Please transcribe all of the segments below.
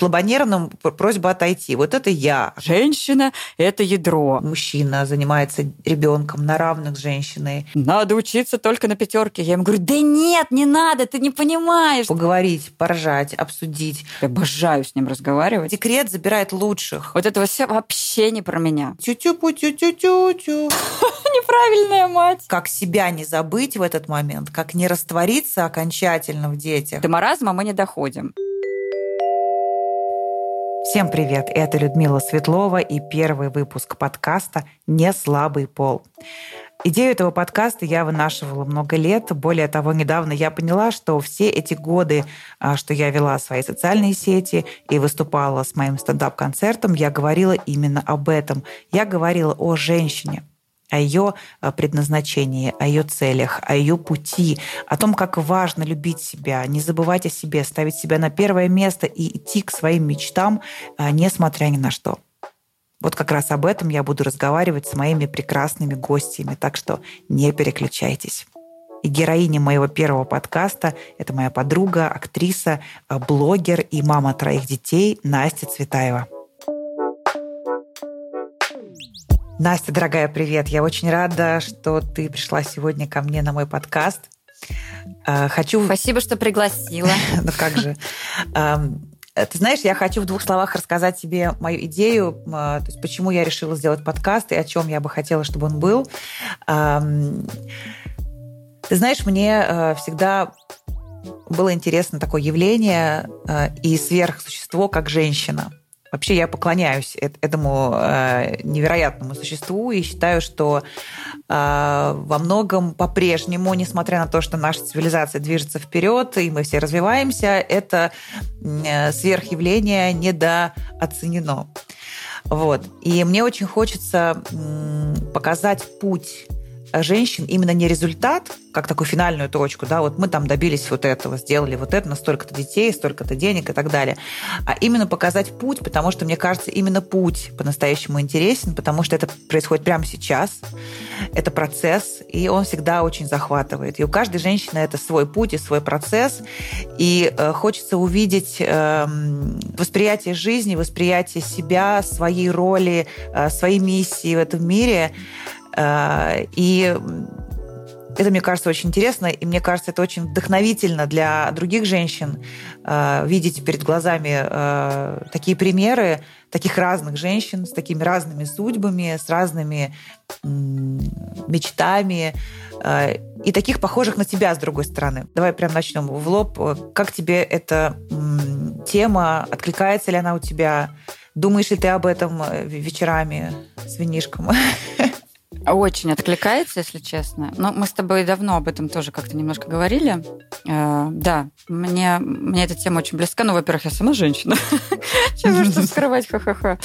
слабонервным просьба отойти. Вот это я. Женщина – это ядро. Мужчина занимается ребенком на равных с женщиной. Надо учиться только на пятерке. Я ему говорю, да нет, не надо, ты не понимаешь. Поговорить, поржать, обсудить. Я обожаю с ним разговаривать. Декрет забирает лучших. Вот это все вообще не про меня. Тю-тю-пу, тю-тю-тю-тю. Неправильная мать. Как себя не забыть в этот момент, как не раствориться окончательно в детях. До маразма мы не доходим. Всем привет! Это Людмила Светлова и первый выпуск подкаста «Не слабый пол». Идею этого подкаста я вынашивала много лет. Более того, недавно я поняла, что все эти годы, а, что я вела свои социальные сети и выступала с моим стендап-концертом, я говорила именно об этом. Я говорила о женщине, о ее э, предназначении, о ее целях, о ее пути, о том, как важно любить себя, не забывать о себе, ставить себя на первое место и идти к своим мечтам, э, несмотря ни на что. Вот как раз об этом я буду разговаривать с моими прекрасными гостями, так что не переключайтесь. И героиня моего первого подкаста – это моя подруга, актриса, э, блогер и мама троих детей Настя Цветаева. Настя, дорогая, привет. Я очень рада, что ты пришла сегодня ко мне на мой подкаст. А, хочу... Спасибо, что пригласила. ну как же. Ты знаешь, я хочу в двух словах рассказать тебе мою идею, а, то есть почему я решила сделать подкаст и о чем я бы хотела, чтобы он был. Ты знаешь, мне а, всегда было интересно такое явление и сверхсущество, как женщина. Вообще я поклоняюсь этому э, невероятному существу и считаю, что э, во многом по-прежнему, несмотря на то, что наша цивилизация движется вперед и мы все развиваемся, это э, сверхъявление недооценено. Вот. И мне очень хочется показать путь женщин именно не результат, как такую финальную точку, да, вот мы там добились вот этого, сделали вот это, на столько-то детей, столько-то денег и так далее, а именно показать путь, потому что, мне кажется, именно путь по-настоящему интересен, потому что это происходит прямо сейчас, это процесс, и он всегда очень захватывает. И у каждой женщины это свой путь и свой процесс, и э, хочется увидеть э, восприятие жизни, восприятие себя, своей роли, э, своей миссии в этом мире, и это, мне кажется, очень интересно, и мне кажется, это очень вдохновительно для других женщин э, видеть перед глазами э, такие примеры таких разных женщин с такими разными судьбами, с разными мечтами и таких похожих на тебя с другой стороны. Давай прям начнем в лоб. Как тебе эта тема? Откликается ли она у тебя? Думаешь ли ты об этом вечерами с винишком? Очень откликается, если честно. Но мы с тобой давно об этом тоже как-то немножко говорили. Э, да, мне, мне эта тема очень близка. Ну, во-первых, я сама женщина. Чего что скрывать, ха-ха-ха.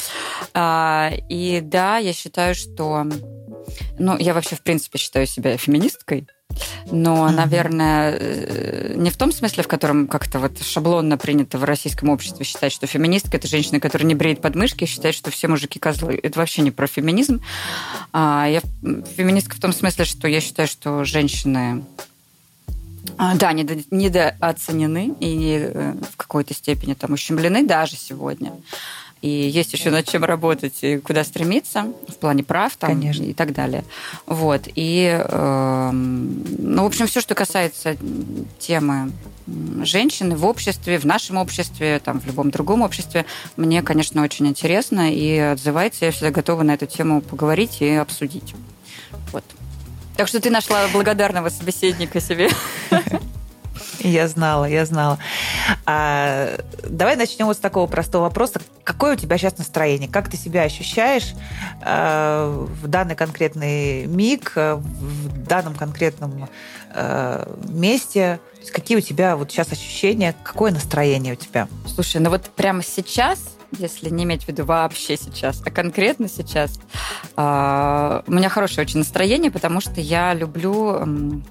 А, и да, я считаю, что... Ну, я вообще, в принципе, считаю себя феминисткой. Но, mm-hmm. наверное, э, не в том смысле, в котором как-то вот шаблонно принято в российском обществе считать, что феминистка – это женщина, которая не бреет подмышки и считает, что все мужики козлы. Это вообще не про феминизм. А я феминистка в том смысле, что я считаю, что женщины а, да, недооценены и э, в какой-то степени там ущемлены даже сегодня и есть еще над чем работать, и куда стремиться в плане прав там, Конечно. и так далее. Вот. И, э, ну, в общем, все, что касается темы женщины в обществе, в нашем обществе, там, в любом другом обществе, мне, конечно, очень интересно и отзывается. Я всегда готова на эту тему поговорить и обсудить. Вот. Так что ты нашла благодарного собеседника себе. Я знала, я знала. А, давай начнем вот с такого простого вопроса. Какое у тебя сейчас настроение? Как ты себя ощущаешь а, в данный конкретный миг, в данном конкретном а, месте? Какие у тебя вот сейчас ощущения? Какое настроение у тебя? Слушай, ну вот прямо сейчас если не иметь в виду вообще сейчас, а конкретно сейчас, э, у меня хорошее очень настроение, потому что я люблю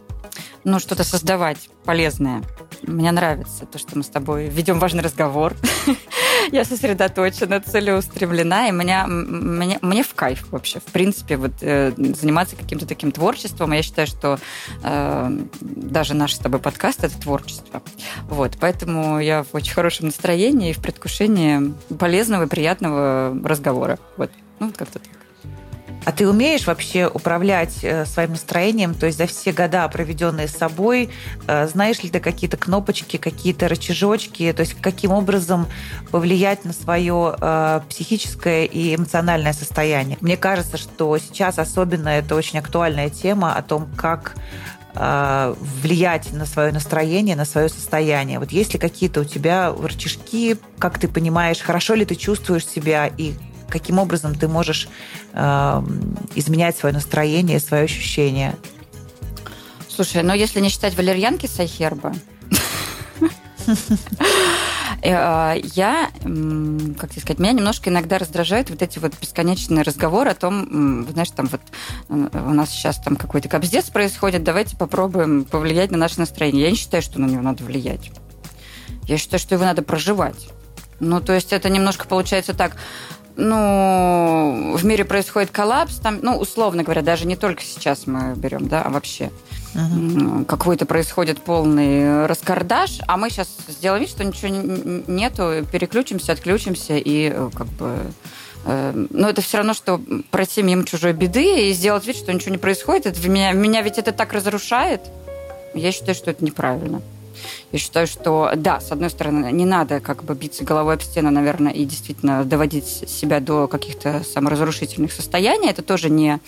ну, что-то создавать полезное. Мне нравится то, что мы с тобой ведем важный разговор. я сосредоточена, целеустремлена, и меня, мне, мне в кайф вообще. В принципе, вот э, заниматься каким-то таким творчеством. Я считаю, что э, даже наш с тобой подкаст – это творчество. Вот, поэтому я в очень хорошем настроении и в предвкушении полезного и приятного разговора. Вот, ну, как-то так. А ты умеешь вообще управлять э, своим настроением? То есть за все года, проведенные с собой, э, знаешь ли ты какие-то кнопочки, какие-то рычажочки? То есть каким образом повлиять на свое э, психическое и эмоциональное состояние? Мне кажется, что сейчас особенно это очень актуальная тема о том, как влиять на свое настроение, на свое состояние. Вот есть ли какие-то у тебя рычажки, как ты понимаешь, хорошо ли ты чувствуешь себя и каким образом ты можешь э, изменять свое настроение, свое ощущение. Слушай, ну если не считать валерьянки с айхерба, э, я, как тебе сказать, меня немножко иногда раздражают вот эти вот бесконечные разговоры о том, знаешь, там вот у нас сейчас там какой-то кобздец происходит, давайте попробуем повлиять на наше настроение. Я не считаю, что на него надо влиять. Я считаю, что его надо проживать. Ну, то есть это немножко получается так, ну, в мире происходит коллапс, там, ну, условно говоря, даже не только сейчас мы берем, да, а вообще угу. какой-то происходит полный раскардаш, а мы сейчас сделаем вид, что ничего нету, переключимся, отключимся и э, как бы э, но это все равно, что пройти мимо чужой беды и сделать вид, что ничего не происходит. Это меня, меня ведь это так разрушает. Я считаю, что это неправильно. Я считаю, что да, с одной стороны, не надо как бы биться головой об стену, наверное, и действительно доводить себя до каких-то саморазрушительных состояний. Это тоже не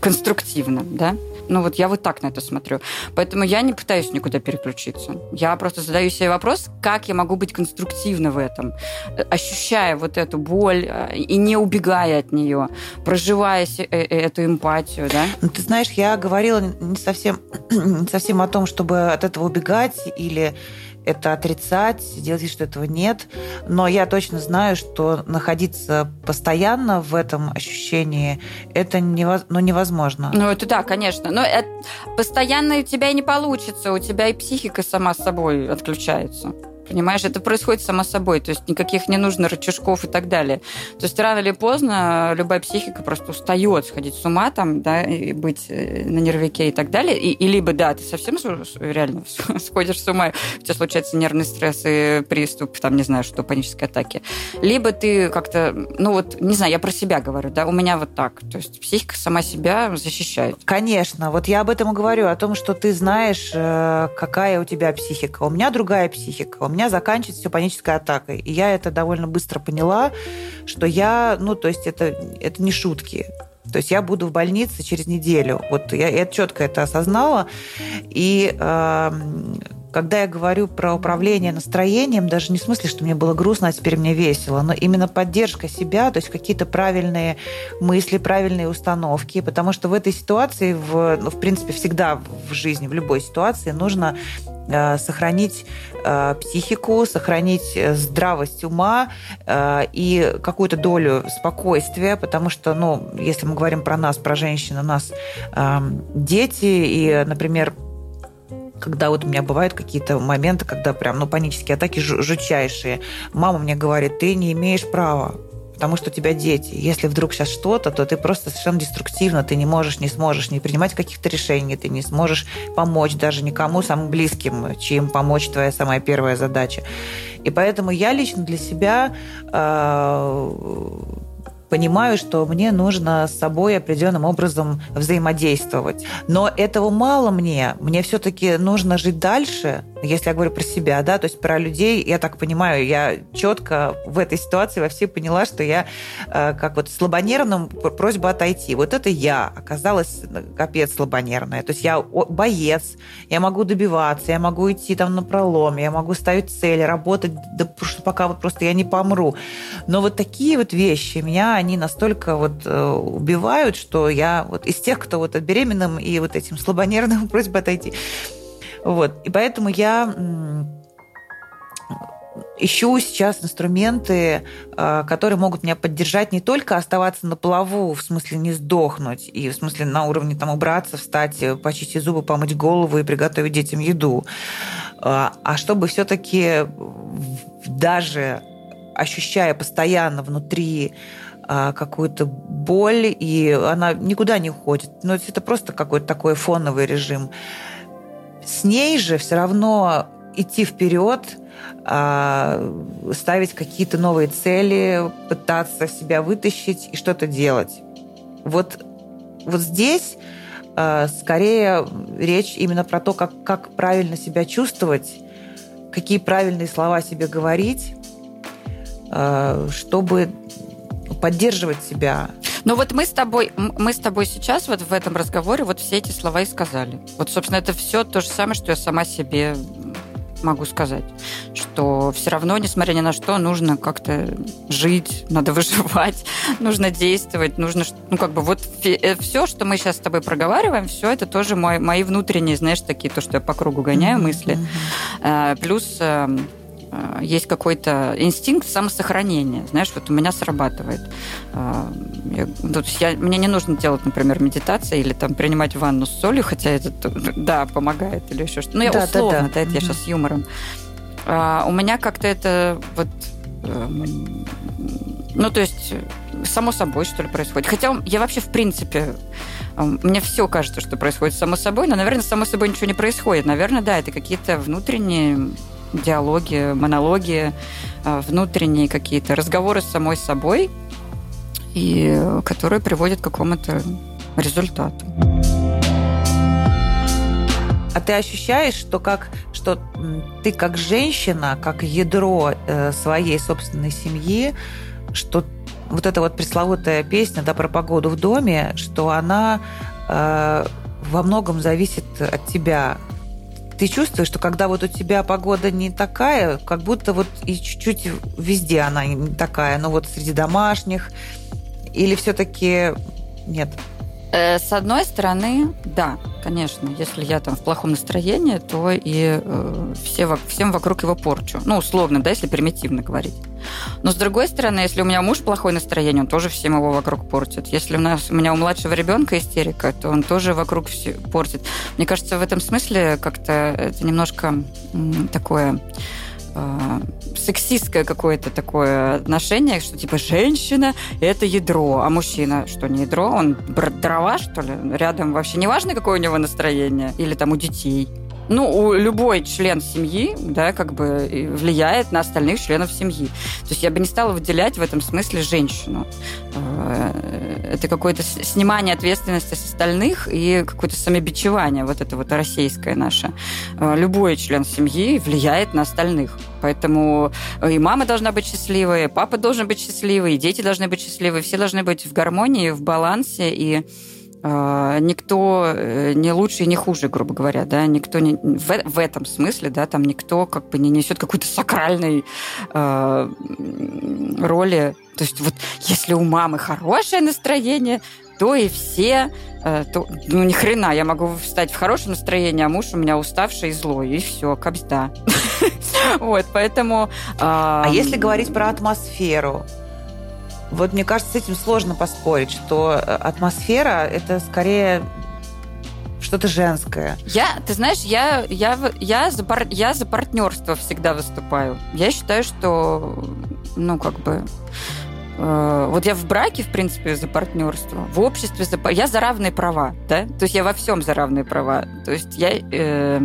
конструктивно, да. Ну вот я вот так на это смотрю. Поэтому я не пытаюсь никуда переключиться. Я просто задаю себе вопрос, как я могу быть конструктивна в этом, ощущая вот эту боль э, и не убегая от нее, проживая э, э, эту эмпатию, да? Ну, ты знаешь, я говорила не совсем, не совсем о том, чтобы от этого убегать или это отрицать, делать вид, что этого нет. Но я точно знаю, что находиться постоянно в этом ощущении, это невоз... ну, невозможно. Ну, это да, конечно. Но это... постоянно у тебя и не получится. У тебя и психика сама с собой отключается. Понимаешь, это происходит само собой, то есть никаких не нужно рычажков и так далее. То есть рано или поздно любая психика просто устает сходить с ума там, да, и быть э, на нервике и так далее. И, и либо, да, ты совсем реально сходишь с ума, у тебя случается нервный стресс и приступ, там, не знаю, что, панической атаки. Либо ты как-то, ну вот, не знаю, я про себя говорю, да, у меня вот так. То есть психика сама себя защищает. Конечно, вот я об этом и говорю, о том, что ты знаешь, э, какая у тебя психика. У меня другая психика. У меня меня заканчивается все панической атакой. И я это довольно быстро поняла, что я, ну, то есть это, это не шутки. То есть я буду в больнице через неделю. Вот я, я четко это осознала. И э, когда я говорю про управление настроением, даже не в смысле, что мне было грустно, а теперь мне весело, но именно поддержка себя, то есть какие-то правильные мысли, правильные установки, потому что в этой ситуации, в, ну, в принципе, всегда в жизни, в любой ситуации нужно э, сохранить э, психику, сохранить э, здравость ума э, и какую-то долю спокойствия, потому что, ну, если мы говорим про нас, про женщин, у нас э, дети, и, например, когда вот у меня бывают какие-то моменты, когда прям, ну, панические атаки жутчайшие. Мама мне говорит, ты не имеешь права, потому что у тебя дети. Если вдруг сейчас что-то, то ты просто совершенно деструктивно, ты не можешь, не сможешь не принимать каких-то решений, ты не сможешь помочь даже никому, самым близким, чьим помочь твоя самая первая задача. И поэтому я лично для себя э, понимаю, что мне нужно с собой определенным образом взаимодействовать. Но этого мало мне. Мне все-таки нужно жить дальше, если я говорю про себя, да, то есть про людей, я так понимаю, я четко в этой ситуации во все поняла, что я э, как вот слабонервным просьба отойти. Вот это я оказалась э, капец слабонервная. То есть я боец, я могу добиваться, я могу идти там на пролом, я могу ставить цели, работать, да, пока вот просто я не помру. Но вот такие вот вещи меня, они настолько вот э, убивают, что я вот из тех, кто вот беременным и вот этим слабонервным просьба отойти, вот. И поэтому я ищу сейчас инструменты, а, которые могут меня поддержать не только оставаться на плаву, в смысле не сдохнуть, и в смысле на уровне там убраться, встать, почистить зубы, помыть голову и приготовить детям еду, а, чтобы все-таки даже ощущая постоянно внутри какую-то боль, и она никуда не уходит. Но ну, это просто какой-то такой фоновый режим. С ней же все равно идти вперед, а, ставить какие-то новые цели, пытаться себя вытащить и что-то делать. Вот, вот здесь а, скорее речь именно про то, как, как правильно себя чувствовать, какие правильные слова себе говорить, чтобы поддерживать себя. Но вот мы с тобой, мы с тобой сейчас вот в этом разговоре вот все эти слова и сказали. Вот, собственно, это все то же самое, что я сама себе могу сказать, что все равно, несмотря ни на что, нужно как-то жить, надо выживать, нужно действовать, нужно, ну, как бы вот э, все, что мы сейчас с тобой проговариваем, все это тоже мои, мои внутренние, знаешь, такие, то, что я по кругу гоняю мысли. Mm-hmm. Плюс эм, есть какой-то инстинкт самосохранения. Знаешь, вот у меня срабатывает. Э, я, то есть я, мне не нужно делать, например, медитации или там принимать ванну с солью, хотя это, да, помогает или еще что-то. Ну, я да, условно, да, да. да это я сейчас с юмором. А, у меня как-то это вот... Эм, ну, то есть, само собой, что ли, происходит. Хотя я вообще, в принципе, эм, мне все кажется, что происходит само собой, но, наверное, само собой ничего не происходит. Наверное, да, это какие-то внутренние диалоги, монологи, э, внутренние какие-то разговоры с самой собой, и которые приводят к какому-то результату. А ты ощущаешь, что как что ты как женщина, как ядро э, своей собственной семьи, что вот эта вот пресловутая песня да, про погоду в доме, что она э, во многом зависит от тебя, ты чувствуешь, что когда вот у тебя погода не такая, как будто вот и чуть-чуть везде она не такая, но вот среди домашних, или все-таки нет? Э, с одной стороны, да, конечно, если я там в плохом настроении, то и э, все, всем вокруг его порчу. Ну, условно, да, если примитивно говорить. Но с другой стороны, если у меня муж плохое настроение, он тоже всем его вокруг портит. Если у, нас, у меня у младшего ребенка истерика, то он тоже вокруг все портит. Мне кажется, в этом смысле как-то это немножко такое э, сексистское какое-то такое отношение, что типа женщина – это ядро, а мужчина что, не ядро? Он дрова, что ли? Рядом вообще неважно, какое у него настроение? Или там у детей? Ну, у любой член семьи, да, как бы влияет на остальных членов семьи. То есть я бы не стала выделять в этом смысле женщину. Э, это какое-то снимание ответственности с остальных и какое-то самобичевание, вот это вот российское наше. Э, любой член семьи влияет на остальных. Поэтому и мама должна быть счастливой, и папа должен быть счастливый, и дети должны быть счастливы, все должны быть в гармонии, в балансе, и никто э, не лучше и не хуже, грубо говоря, да, никто не, в, в этом смысле, да, там никто как бы не несет какой-то сакральной э, роли. То есть вот если у мамы хорошее настроение, то и все, э, то, ну ни хрена, я могу встать в хорошем настроении, а муж у меня уставший и злой, и все, капсда. Вот, поэтому... А если говорить про атмосферу, вот мне кажется, с этим сложно поспорить, что э, атмосфера это скорее что-то женское. Я, ты знаешь, я, я, я, за, пар, я за партнерство всегда выступаю. Я считаю, что, ну, как бы, э, вот я в браке, в принципе, за партнерство, в обществе за... Я за равные права, да? То есть я во всем за равные права. То есть я... Э,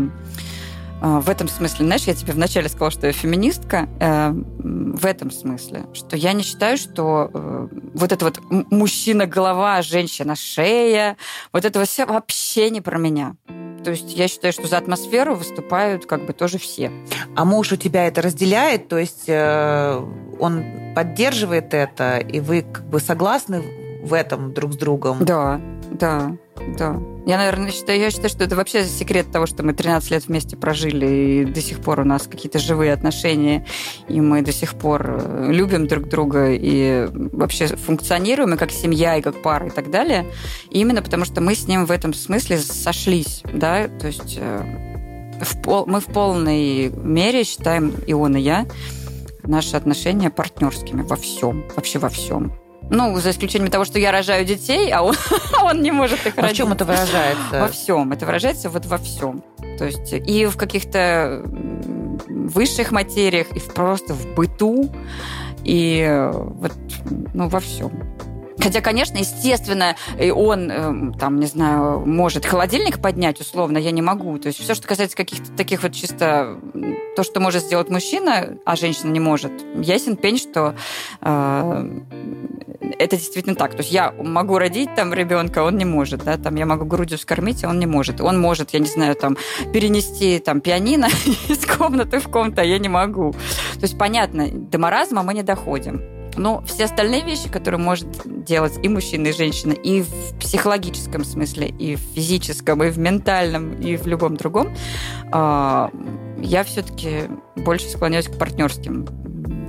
в этом смысле, знаешь, я тебе вначале сказала, что я феминистка, э, в этом смысле, что я не считаю, что э, вот это вот мужчина-голова, женщина-шея, вот это все вообще не про меня. То есть я считаю, что за атмосферу выступают как бы тоже все. А муж у тебя это разделяет? То есть э, он поддерживает это, и вы как бы согласны в этом друг с другом? Да, да. Да. Я, наверное, считаю, я считаю, что это вообще секрет того, что мы 13 лет вместе прожили, и до сих пор у нас какие-то живые отношения, и мы до сих пор э, любим друг друга, и вообще функционируем и как семья, и как пара, и так далее. И именно потому, что мы с ним в этом смысле сошлись, да, то есть э, в пол, мы в полной мере считаем, и он, и я, наши отношения партнерскими во всем, вообще во всем. Ну, за исключением того, что я рожаю детей, а он, а он не может их а родить. В чем это выражается? Во всем. Это выражается вот во всем. То есть и в каких-то высших материях, и просто в быту, И вот, ну, во всем. Хотя, конечно, естественно, и он, эм, там, не знаю, может холодильник поднять, условно, я не могу. То есть все, что касается каких-то таких вот чисто то, что может сделать мужчина, а женщина не может, ясен пень, что э, это действительно так. То есть я могу родить там ребенка, он не может, да, там я могу грудью скормить, а он не может. Он может, я не знаю, там перенести там пианино из комнаты в комнату, а я не могу. То есть понятно, до маразма мы не доходим. Но все остальные вещи, которые может делать и мужчина, и женщина, и в психологическом смысле, и в физическом, и в ментальном, и в любом другом, а, я все-таки больше склоняюсь к партнерским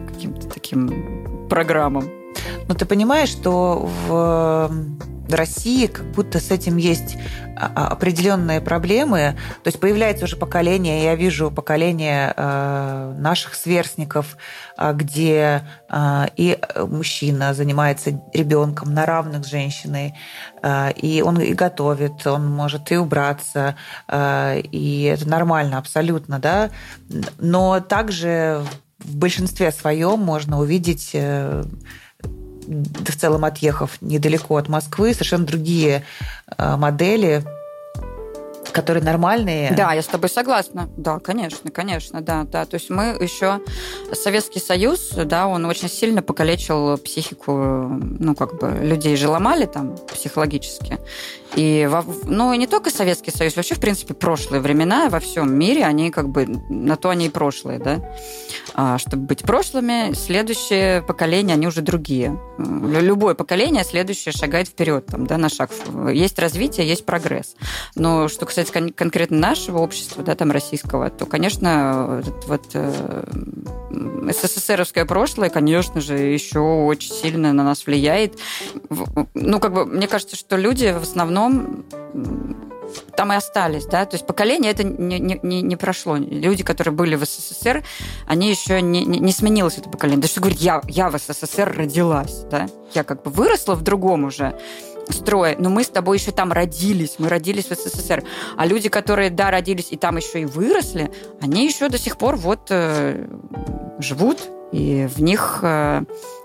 каким-то таким программам. Но ты понимаешь, что в России как будто с этим есть а, а, определенные проблемы. То есть появляется уже поколение, я вижу поколение э, наших сверстников, э, где э, и мужчина занимается ребенком на равных с женщиной, и он и готовит, он может и убраться, и это нормально абсолютно, да. Но также в большинстве своем можно увидеть в целом отъехав недалеко от Москвы, совершенно другие э, модели которые нормальные. Да, я с тобой согласна. Да, конечно, конечно, да, да. То есть мы еще Советский Союз, да, он очень сильно покалечил психику, ну как бы людей же ломали там психологически. И, ну, и не только Советский Союз, вообще, в принципе, прошлые времена во всем мире, они как бы, на то они и прошлые, да. А, чтобы быть прошлыми, следующее поколение, они уже другие. Любое поколение следующее шагает вперед, там, да, на шаг. Есть развитие, есть прогресс. Но что касается кон- конкретно нашего общества, да, там, российского, то, конечно, вот, вот э, СССРовское прошлое, конечно же, еще очень сильно на нас влияет. Ну, как бы, мне кажется, что люди в основном там и остались, да, то есть поколение это не, не, не прошло. Люди, которые были в СССР, они еще не, не, не сменилось это поколение. Да что говорить, я, я в СССР родилась, да, я как бы выросла в другом уже строе, но мы с тобой еще там родились, мы родились в СССР. А люди, которые, да, родились и там еще и выросли, они еще до сих пор вот э, живут, и в них э,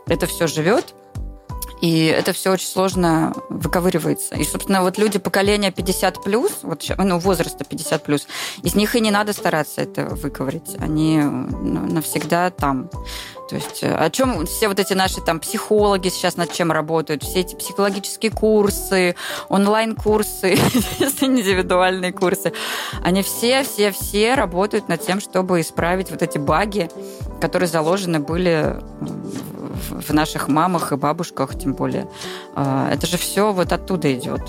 это все живет. И это все очень сложно выковыривается. И, собственно, вот люди поколения 50 плюс, вот, ну, возраста 50 плюс, из них и не надо стараться это выковырить. Они ну, навсегда там. То есть э, о чем все вот эти наши там психологи сейчас над чем работают, все эти психологические курсы, онлайн-курсы, индивидуальные курсы, они все, все, все работают над тем, чтобы исправить вот эти баги, которые заложены были в наших мамах и бабушках, тем более. А, это же все вот оттуда идет.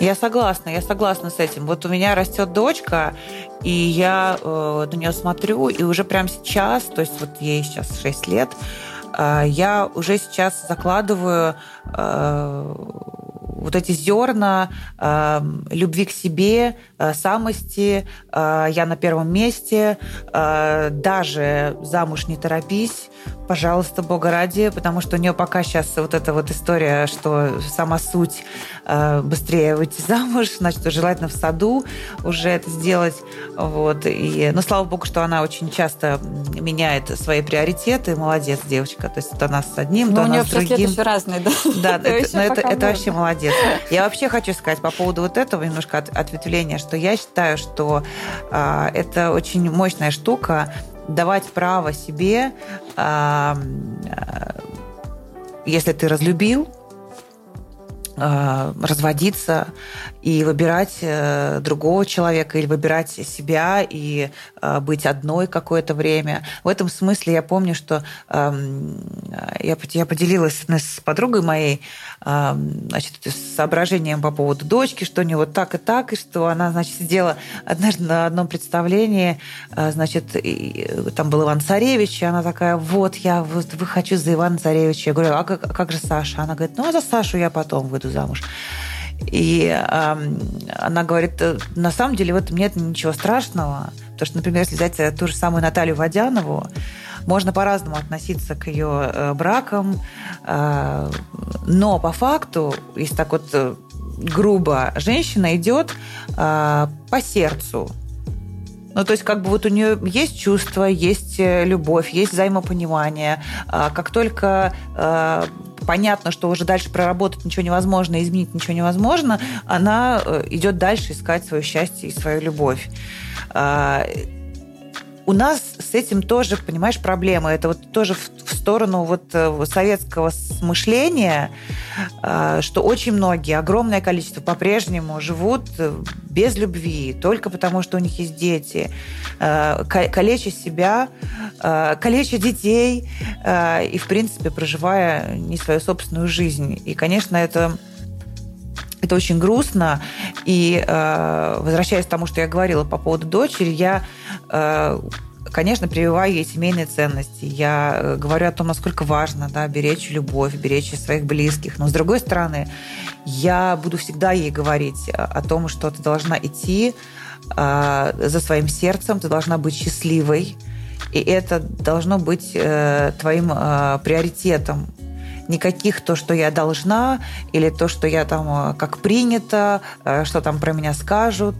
Я согласна, я согласна с этим. Вот у меня растет дочка, и я э, на нее смотрю, и уже прямо сейчас, то есть вот ей сейчас 6 лет, э, я уже сейчас закладываю э, вот эти зерна любви к себе, самости, э, я на первом месте, э, даже замуж не торопись, пожалуйста, Бога ради, потому что у нее пока сейчас вот эта вот история, что сама суть э, быстрее выйти замуж, значит, желательно в саду уже это сделать. Вот. И, ну, слава Богу, что она очень часто меняет свои приоритеты. Молодец, девочка. То есть это она с одним, но то у она нее с другим. все разные, да? Да, это, это, это вообще молодец. Я вообще хочу сказать по поводу вот этого немножко от, ответвления, что я считаю, что э, это очень мощная штука, давать право себе, если ты разлюбил, разводиться и выбирать э, другого человека или выбирать себя и э, быть одной какое-то время. В этом смысле я помню, что эм, я, я поделилась с подругой моей эм, значит, соображением по поводу дочки, что у нее вот так и так, и что она, значит, сидела однажды на одном представлении, э, значит, и, там был Иван Царевич, и она такая, вот, я вот, хочу за Ивана Царевича. Я говорю, а как, как же Саша? Она говорит, ну, а за Сашу я потом выйду замуж. И э, она говорит, на самом деле в этом нет ничего страшного. Потому что, например, если взять ту же самую Наталью Водянову, можно по-разному относиться к ее э, бракам, э, но по факту, если так вот э, грубо, женщина идет э, по сердцу. Ну, то есть, как бы вот у нее есть чувство, есть э, любовь, есть взаимопонимание. А как только э, понятно, что уже дальше проработать ничего невозможно, изменить ничего невозможно, она э, идет дальше искать свое счастье и свою любовь. А, у нас с этим тоже, понимаешь, проблема. Это вот тоже в, в сторону вот э, советского мышления, э, что очень многие, огромное количество по-прежнему живут э, без любви, только потому, что у них есть дети, калеча себя, калеча детей и, в принципе, проживая не свою собственную жизнь. И, конечно, это это очень грустно. И э, возвращаясь к тому, что я говорила по поводу дочери, я конечно, прививаю ей семейные ценности. Я э, говорю о том, насколько важно да, беречь любовь, беречь своих близких. Но, с другой стороны, я буду всегда ей говорить о том, что ты должна идти э, за своим сердцем, ты должна быть счастливой. И это должно быть э, твоим э, приоритетом никаких то, что я должна, или то, что я там э, как принято, э, что там про меня скажут,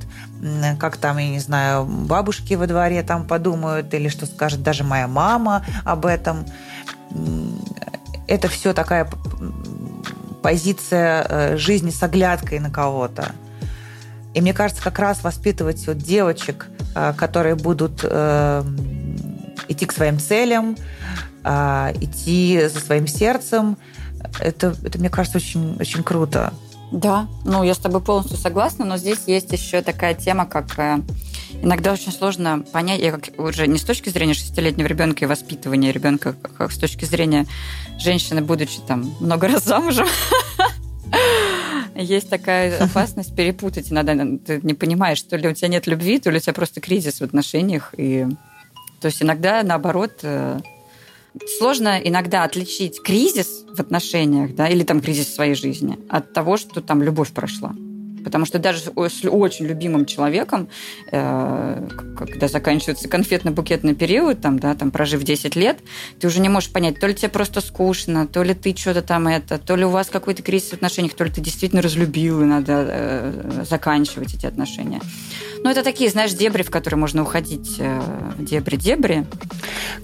как там, я не знаю, бабушки во дворе там подумают, или что скажет даже моя мама об этом. Это все такая позиция э, жизни с оглядкой на кого-то. И мне кажется, как раз воспитывать вот девочек, которые будут идти к своим целям, а, идти за своим сердцем. Это, это мне кажется, очень, очень круто. Да, ну я с тобой полностью согласна, но здесь есть еще такая тема, как э, иногда очень сложно понять, я как уже не с точки зрения шестилетнего ребенка и воспитывания ребенка, как с точки зрения женщины, будучи там много раз замужем, есть такая опасность перепутать. Иногда ты не понимаешь, то ли у тебя нет любви, то ли у тебя просто кризис в отношениях. И... То есть иногда, наоборот, э, сложно иногда отличить кризис в отношениях, да, или там кризис в своей жизни от того, что там любовь прошла. Потому что даже с очень любимым человеком, э, когда заканчивается конфетно-букетный период, там, да, там, прожив 10 лет, ты уже не можешь понять, то ли тебе просто скучно, то ли ты что-то там это, то ли у вас какой-то кризис в отношениях, то ли ты действительно разлюбил, и надо э, заканчивать эти отношения. Но это такие, знаешь, дебри, в которые можно уходить, э, дебри-дебри.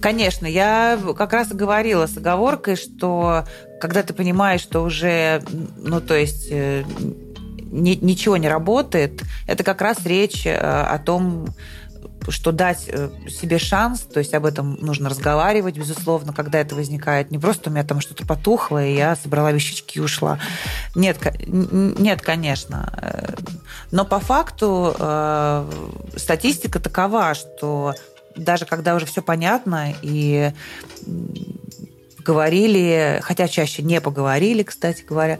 Конечно, я как раз говорила с оговоркой, что когда ты понимаешь, что уже, ну, то есть ни, ничего не работает, это как раз речь э, о том, что дать э, себе шанс, то есть об этом нужно разговаривать, безусловно, когда это возникает. Не просто у меня там что-то потухло, и я собрала вещички и ушла. Нет, нет, конечно. Э, но по факту статистика такова, что даже когда уже все понятно и говорили, хотя чаще не поговорили, кстати говоря,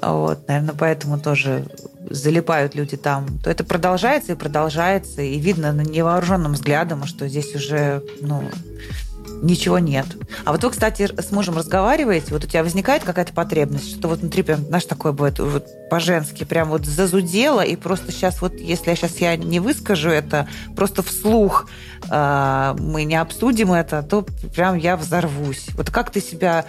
вот, наверное, поэтому тоже залипают люди там, то это продолжается и продолжается, и видно на невооруженным взглядом, что здесь уже, ну, ничего нет. А вот вы, кстати, с мужем разговариваете, вот у тебя возникает какая-то потребность, что вот внутри прям, знаешь, такое будет вот по-женски, прям вот зазудело, и просто сейчас вот, если я сейчас я не выскажу это, просто вслух э, мы не обсудим это, то прям я взорвусь. Вот как ты себя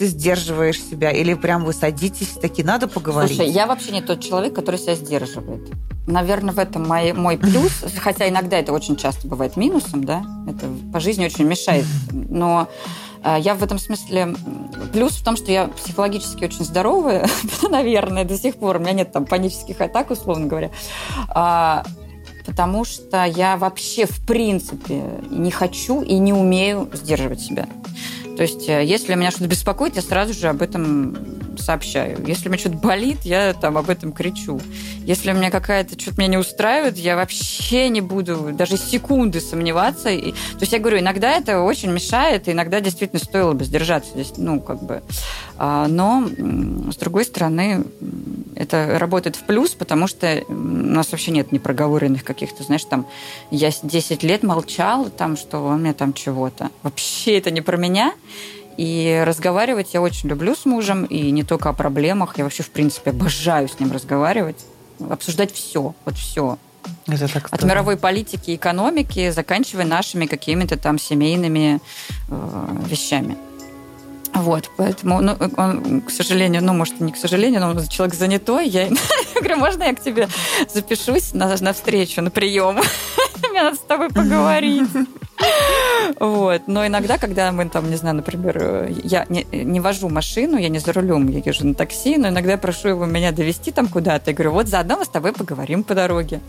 ты сдерживаешь себя? Или прям вы садитесь, такие, надо поговорить? Слушай, я вообще не тот человек, который себя сдерживает. Наверное, в этом мой, мой плюс, хотя иногда это очень часто бывает минусом, да, это по жизни очень мешает, но э, я в этом смысле... Плюс в том, что я психологически очень здоровая, наверное, до сих пор. У меня нет там панических атак, условно говоря. А, потому что я вообще, в принципе, не хочу и не умею сдерживать себя. То есть, э, если меня что-то беспокоит, я сразу же об этом сообщаю. Если меня что-то болит, я там об этом кричу. Если у меня какая-то что-то меня не устраивает, я вообще не буду даже секунды сомневаться. И, то есть я говорю, иногда это очень мешает, и иногда действительно стоило бы сдержаться здесь, ну, как бы. А, но, с другой стороны, это работает в плюс, потому что у нас вообще нет непроговоренных каких-то, знаешь, там, я 10 лет молчал, там, что у меня там чего-то. Вообще это не про меня. И разговаривать я очень люблю с мужем, и не только о проблемах. Я вообще, в принципе, обожаю с ним разговаривать, обсуждать все, вот все. Это так От мировой политики и экономики, заканчивая нашими какими-то там семейными э, вещами. Вот, поэтому, ну, он, к сожалению, ну, может, не к сожалению, но он человек занятой. Я, говорю, можно я к тебе запишусь на, на встречу, на прием? мне надо с тобой поговорить. Вот. Но иногда, когда мы там, не знаю, например, я не, не вожу машину, я не за рулем, я езжу на такси, но иногда я прошу его меня довести там куда-то. Я говорю, вот заодно мы с тобой поговорим по дороге.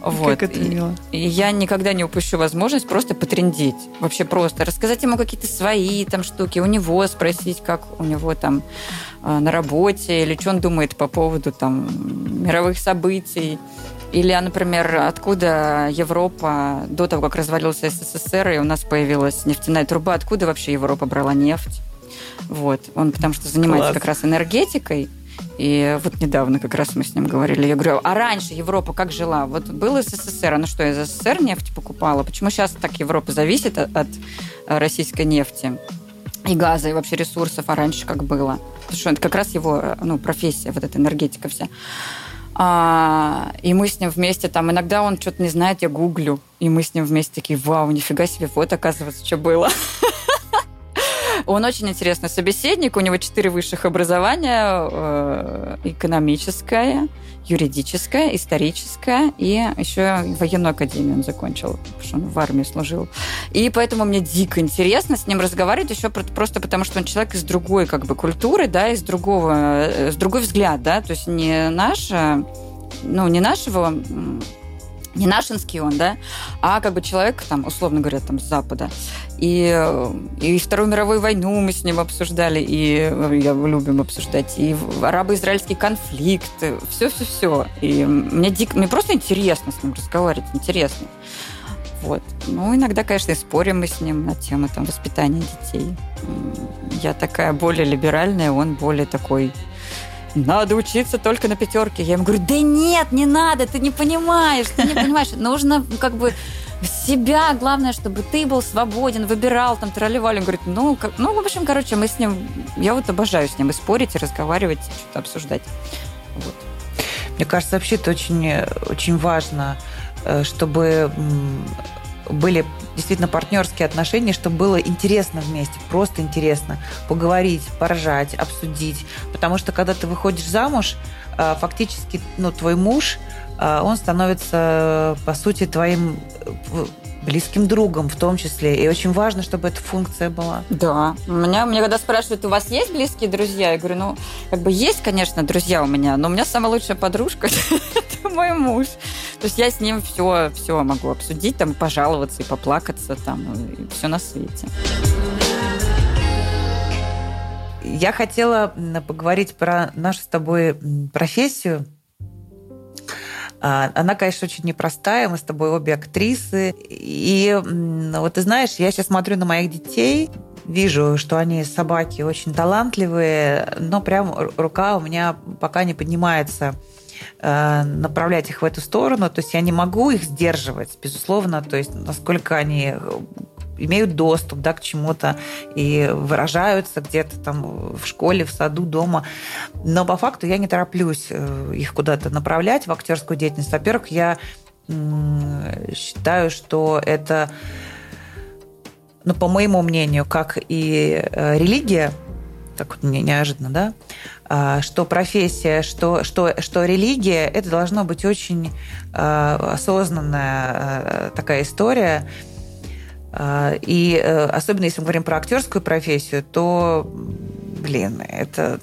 Вот. Как это мило. И, и я никогда не упущу возможность просто потрендить. Вообще просто рассказать ему какие-то свои там штуки, у него спросить, как у него там э, на работе, или что он думает по поводу там мировых событий. Или, например, откуда Европа до того, как развалился СССР, и у нас появилась нефтяная труба, откуда вообще Европа брала нефть? Вот. Он потому что занимается Класс. как раз энергетикой. И вот недавно как раз мы с ним говорили. Я говорю, а раньше Европа как жила? Вот был СССР, она что, из СССР нефть покупала? Почему сейчас так Европа зависит от российской нефти и газа, и вообще ресурсов, а раньше как было? Потому что это как раз его ну, профессия, вот эта энергетика вся. А, и мы с ним вместе там, иногда он что-то не знает, я гуглю, и мы с ним вместе такие, вау, нифига себе, вот оказывается, что было. Он очень интересный собеседник, у него четыре высших образования, э, экономическое, юридическое, историческое, и еще военную академию он закончил, потому что он в армии служил. И поэтому мне дико интересно с ним разговаривать, еще просто потому, что он человек из другой как бы культуры, да, из другого, э, с другой взгляд, да, то есть не наша, ну, не нашего не нашинский он, да, а как бы человек, там, условно говоря, там, с Запада. И, и Вторую мировую войну мы с ним обсуждали, и я любим обсуждать, и арабо-израильский конфликт, все-все-все. И мне, дико, мне просто интересно с ним разговаривать, интересно. Вот. Ну, иногда, конечно, и спорим мы с ним на тему там, воспитания детей. Я такая более либеральная, он более такой надо учиться только на пятерке. Я ему говорю, да нет, не надо, ты не понимаешь, ты не понимаешь. Нужно как бы себя, главное, чтобы ты был свободен, выбирал, там, тролливали. Он говорит, ну, как, ну, в общем, короче, мы с ним, я вот обожаю с ним и спорить, и разговаривать, что-то обсуждать. Вот. Мне кажется, вообще это очень, очень важно, э, чтобы были действительно партнерские отношения, чтобы было интересно вместе, просто интересно поговорить, поржать, обсудить. Потому что когда ты выходишь замуж, э, фактически ну, твой муж, э, он становится, по сути, твоим э, близким другом в том числе. И очень важно, чтобы эта функция была. Да. У меня, мне когда спрашивают, у вас есть близкие друзья? Я говорю, ну, как бы есть, конечно, друзья у меня, но у меня самая лучшая подружка – это мой муж. То есть я с ним все, все могу обсудить, там, пожаловаться и поплакаться, там, и все на свете. Я хотела поговорить про нашу с тобой профессию. А, она, конечно, очень непростая. Мы с тобой обе актрисы. И вот ты знаешь, я сейчас смотрю на моих детей, вижу, что они собаки очень талантливые, но прям рука у меня пока не поднимается э, направлять их в эту сторону. То есть я не могу их сдерживать, безусловно. То есть насколько они имеют доступ да, к чему-то и выражаются где-то там в школе, в саду, дома. Но по факту я не тороплюсь э, их куда-то направлять в актерскую деятельность. Во-первых, я считаю, что это, ну, по моему мнению, как и э, религия, так вот мне неожиданно, да, а, что профессия, что, что, что религия, это должно быть очень э, осознанная такая история, и э, особенно если мы говорим про актерскую профессию, то, блин, это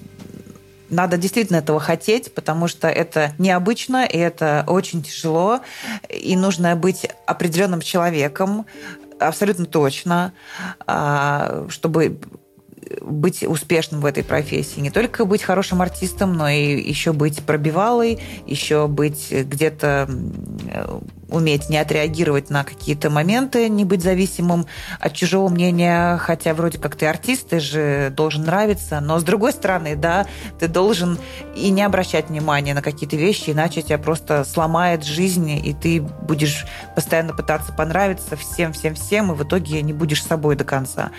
надо действительно этого хотеть, потому что это необычно, и это очень тяжело, и нужно быть определенным человеком, абсолютно точно, а, чтобы быть успешным в этой профессии. Не только быть хорошим артистом, но и еще быть пробивалой, еще быть где-то уметь не отреагировать на какие-то моменты, не быть зависимым от чужого мнения, хотя вроде как ты артист, ты же должен нравиться, но с другой стороны, да, ты должен и не обращать внимания на какие-то вещи, иначе тебя просто сломает жизнь, и ты будешь постоянно пытаться понравиться всем-всем-всем, и в итоге не будешь собой до конца.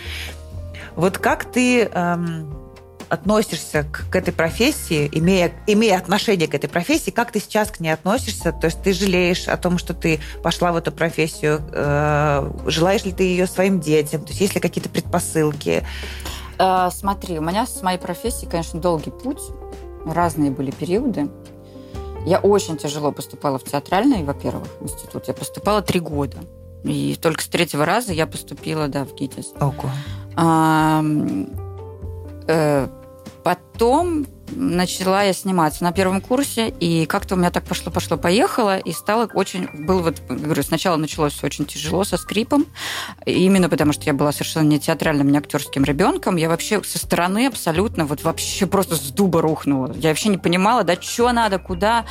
Вот как ты эм, относишься к, к этой профессии, имея, имея отношение к этой профессии, как ты сейчас к ней относишься? То есть ты жалеешь о том, что ты пошла в эту профессию? Э, желаешь ли ты ее своим детям? То есть есть ли какие-то предпосылки? Э, смотри, у меня с моей профессией, конечно, долгий путь. Разные были периоды. Я очень тяжело поступала в театральный, во-первых, институт. Я поступала три года. И только с третьего раза я поступила, да, в ГИТИС. Ого. А, э, потом начала я сниматься на первом курсе, и как-то у меня так пошло-пошло-поехало, и стало очень... Был вот, говорю, сначала началось все очень тяжело, со скрипом, именно потому что я была совершенно не театральным, не актерским ребенком. Я вообще со стороны абсолютно вот вообще просто с дуба рухнула. Я вообще не понимала, да, что надо, куда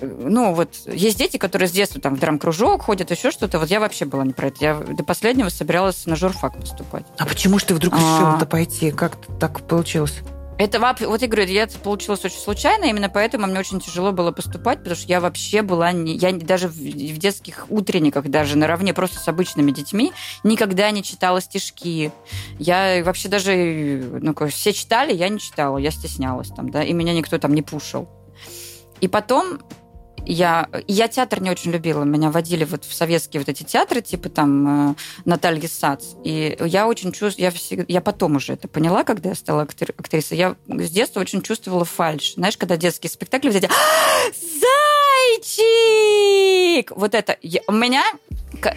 ну, вот есть дети, которые с детства там в драм-кружок ходят, еще что-то. Вот я вообще была не про это. Я до последнего собиралась на журфак поступать. А почему же ты вдруг решила-то а... пойти? Как так получилось? Это вот я говорю, я получилось очень случайно, именно поэтому мне очень тяжело было поступать, потому что я вообще была не, я даже в, в детских утренниках даже наравне просто с обычными детьми никогда не читала стишки. Я вообще даже ну все читали, я не читала, я стеснялась там, да, и меня никто там не пушил. И потом я, я театр не очень любила. Меня водили вот в советские вот эти театры, типа там э, Натальи Сац. И я очень чувствую, я, я потом уже это поняла, когда я стала актри- актрисой. Я с детства очень чувствовала фальш. Знаешь, когда детские спектакли, вот эти «Зайчик!» Вот это. Я, у меня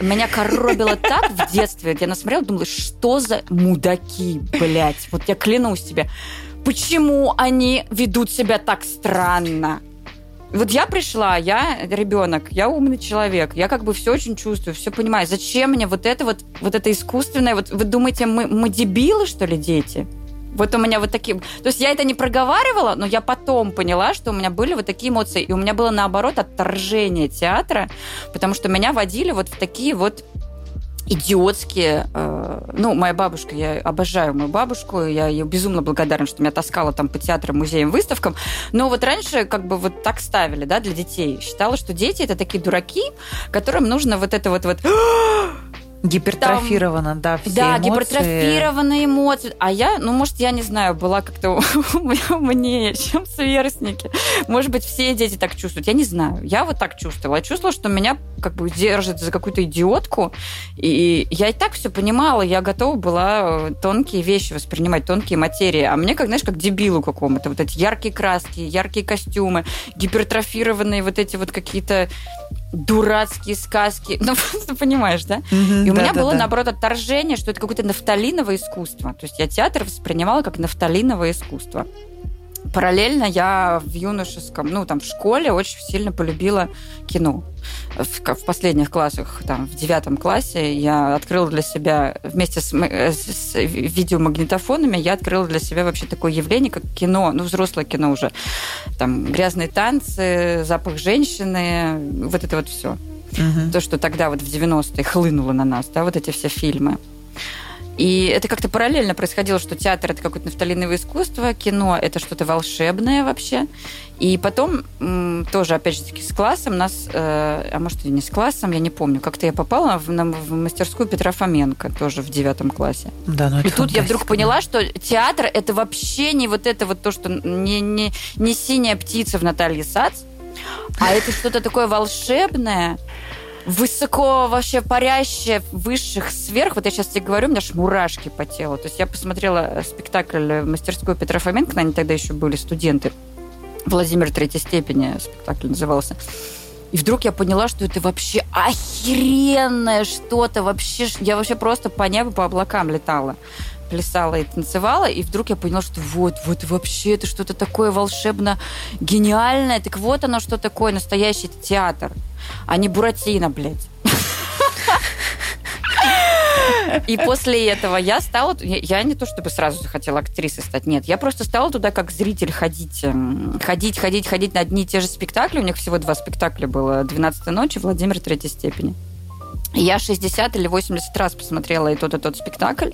меня коробило так в детстве. Я насмотрела, думала, что за мудаки, блядь. Вот я клянусь тебе. Почему они ведут себя так странно? Вот я пришла, я ребенок, я умный человек, я как бы все очень чувствую, все понимаю. Зачем мне вот это вот, вот это искусственное? Вот вы думаете, мы, мы дебилы, что ли, дети? Вот у меня вот такие... То есть я это не проговаривала, но я потом поняла, что у меня были вот такие эмоции. И у меня было, наоборот, отторжение театра, потому что меня водили вот в такие вот идиотские. Э, ну, моя бабушка, я обожаю мою бабушку, я ей безумно благодарна, что меня таскала там по театрам, музеям, выставкам. Но вот раньше как бы вот так ставили, да, для детей. Считала, что дети это такие дураки, которым нужно вот это вот вот Гипертрофировано, Там, да, все Да, эмоции. гипертрофированные эмоции. А я, ну, может, я не знаю, была как-то умнее, чем сверстники. Может быть, все дети так чувствуют. Я не знаю. Я вот так чувствовала. Я чувствовала, что меня как бы держит за какую-то идиотку. И я и так все понимала. Я готова была э, тонкие вещи воспринимать, тонкие материи. А мне, как, знаешь, как дебилу какому-то. Вот эти яркие краски, яркие костюмы, гипертрофированные вот эти вот какие-то дурацкие сказки. Ну, ты понимаешь, да? Mm-hmm, и у да, меня да, было, да. наоборот, отторжение, что это какое-то нафталиновое искусство. То есть я театр воспринимала как нафталиновое искусство. Параллельно я в юношеском, ну, там, в школе очень сильно полюбила кино. В, в последних классах, там, в девятом классе я открыла для себя, вместе с, с видеомагнитофонами, я открыла для себя вообще такое явление, как кино, ну, взрослое кино уже. Там, грязные танцы, запах женщины, вот это вот все. Угу. То, что тогда вот в 90-е хлынуло на нас, да, вот эти все фильмы. И это как-то параллельно происходило, что театр это какое-то нафталиновое искусство, кино это что-то волшебное вообще. И потом тоже, опять же таки, с классом нас, э, а может и не с классом, я не помню, как-то я попала в, в мастерскую Петра Фоменко тоже в девятом классе. Да, ну и тут я вдруг поняла, что театр это вообще не вот это вот то, что не, не, не синяя птица в Наталье Сац, а это что-то такое волшебное, высоко вообще парящее высших сверх. Вот я сейчас тебе говорю, у меня аж мурашки по телу. То есть я посмотрела спектакль в мастерской Петра Фоменко, они тогда еще были студенты. Владимир третьей степени спектакль назывался. И вдруг я поняла, что это вообще охеренное что-то. Вообще, я вообще просто по небу, по облакам летала плясала и танцевала, и вдруг я поняла, что вот, вот вообще это что-то такое волшебно гениальное. Так вот оно, что такое настоящий театр, а не Буратино, блядь. И после этого я стала... Я не то чтобы сразу захотела актрисой стать, нет. Я просто стала туда как зритель ходить. Эм, ходить, ходить, ходить на одни и те же спектакли. У них всего два спектакля было. «12 ночи», «Владимир третьей степени». Я 60 или 80 раз посмотрела и тот, и тот спектакль.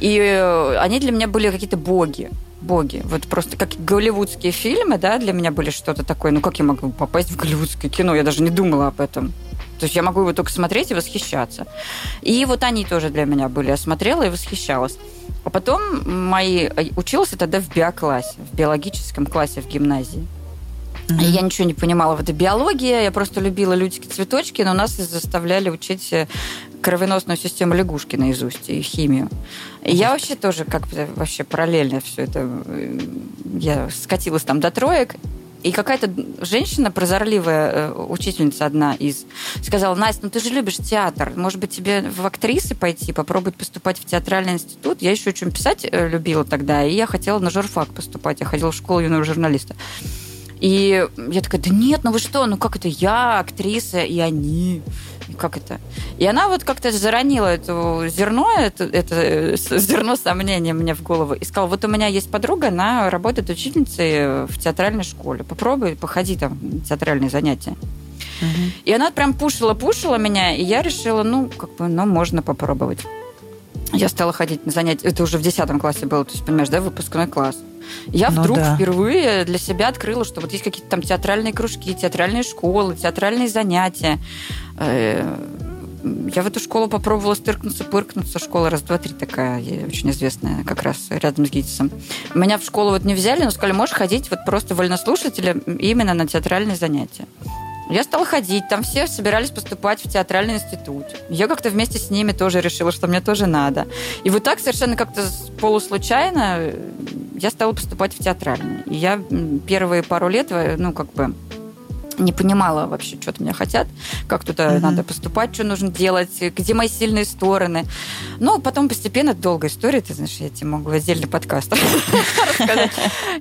И э, они для меня были какие-то боги боги. Вот просто как голливудские фильмы, да, для меня были что-то такое. Ну, как я могу попасть в голливудское кино? Я даже не думала об этом. То есть я могу его только смотреть и восхищаться. И вот они тоже для меня были. Я смотрела и восхищалась. А потом мои... Э, училась я тогда в биоклассе, в биологическом классе в гимназии. Mm-hmm. Я ничего не понимала в этой биологии, я просто любила лютики-цветочки, но нас заставляли учить э, кровеносную систему лягушки наизусть и химию. И я вообще тоже как-то вообще параллельно все это... Э, я скатилась там до троек, И какая-то женщина прозорливая, э, учительница одна из, сказала, Настя, ну ты же любишь театр, может быть, тебе в актрисы пойти, попробовать поступать в театральный институт? Я еще очень писать любила тогда, и я хотела на журфак поступать. Я ходила в школу юного журналиста. И я такая, да нет, ну вы что, ну как это я, актриса, и они как это? И она вот как-то заронила это зерно, это, это зерно сомнения мне в голову и сказала, вот у меня есть подруга, она работает учительницей в театральной школе. Попробуй, походи там театральные занятия. Угу. И она прям пушила-пушила меня, и я решила, ну, как бы, ну, можно попробовать. Я стала ходить на занятия, это уже в 10 классе было, то есть, понимаешь, да, выпускной класс. Я ну, вдруг да. впервые для себя открыла, что вот есть какие-то там театральные кружки, театральные школы, театральные занятия. Э, я в эту школу попробовала стыркнуться, пыркнуться. Школа раз, два, три такая, очень известная, как раз рядом с ГИТИСом. Меня в школу вот не взяли, но сказали, можешь ходить вот просто вольнослушателем именно на театральные занятия. Я стала ходить, там все собирались поступать в театральный институт. Я как-то вместе с ними тоже решила, что мне тоже надо. И вот так совершенно как-то полуслучайно я стала поступать в театральный. И я первые пару лет, э, ну, как бы не понимала вообще, что от меня хотят, как туда mm-hmm. надо поступать, что нужно делать, где мои сильные стороны. Ну, потом постепенно, долгая история, ты знаешь, я тебе могу отдельный подкаст рассказать.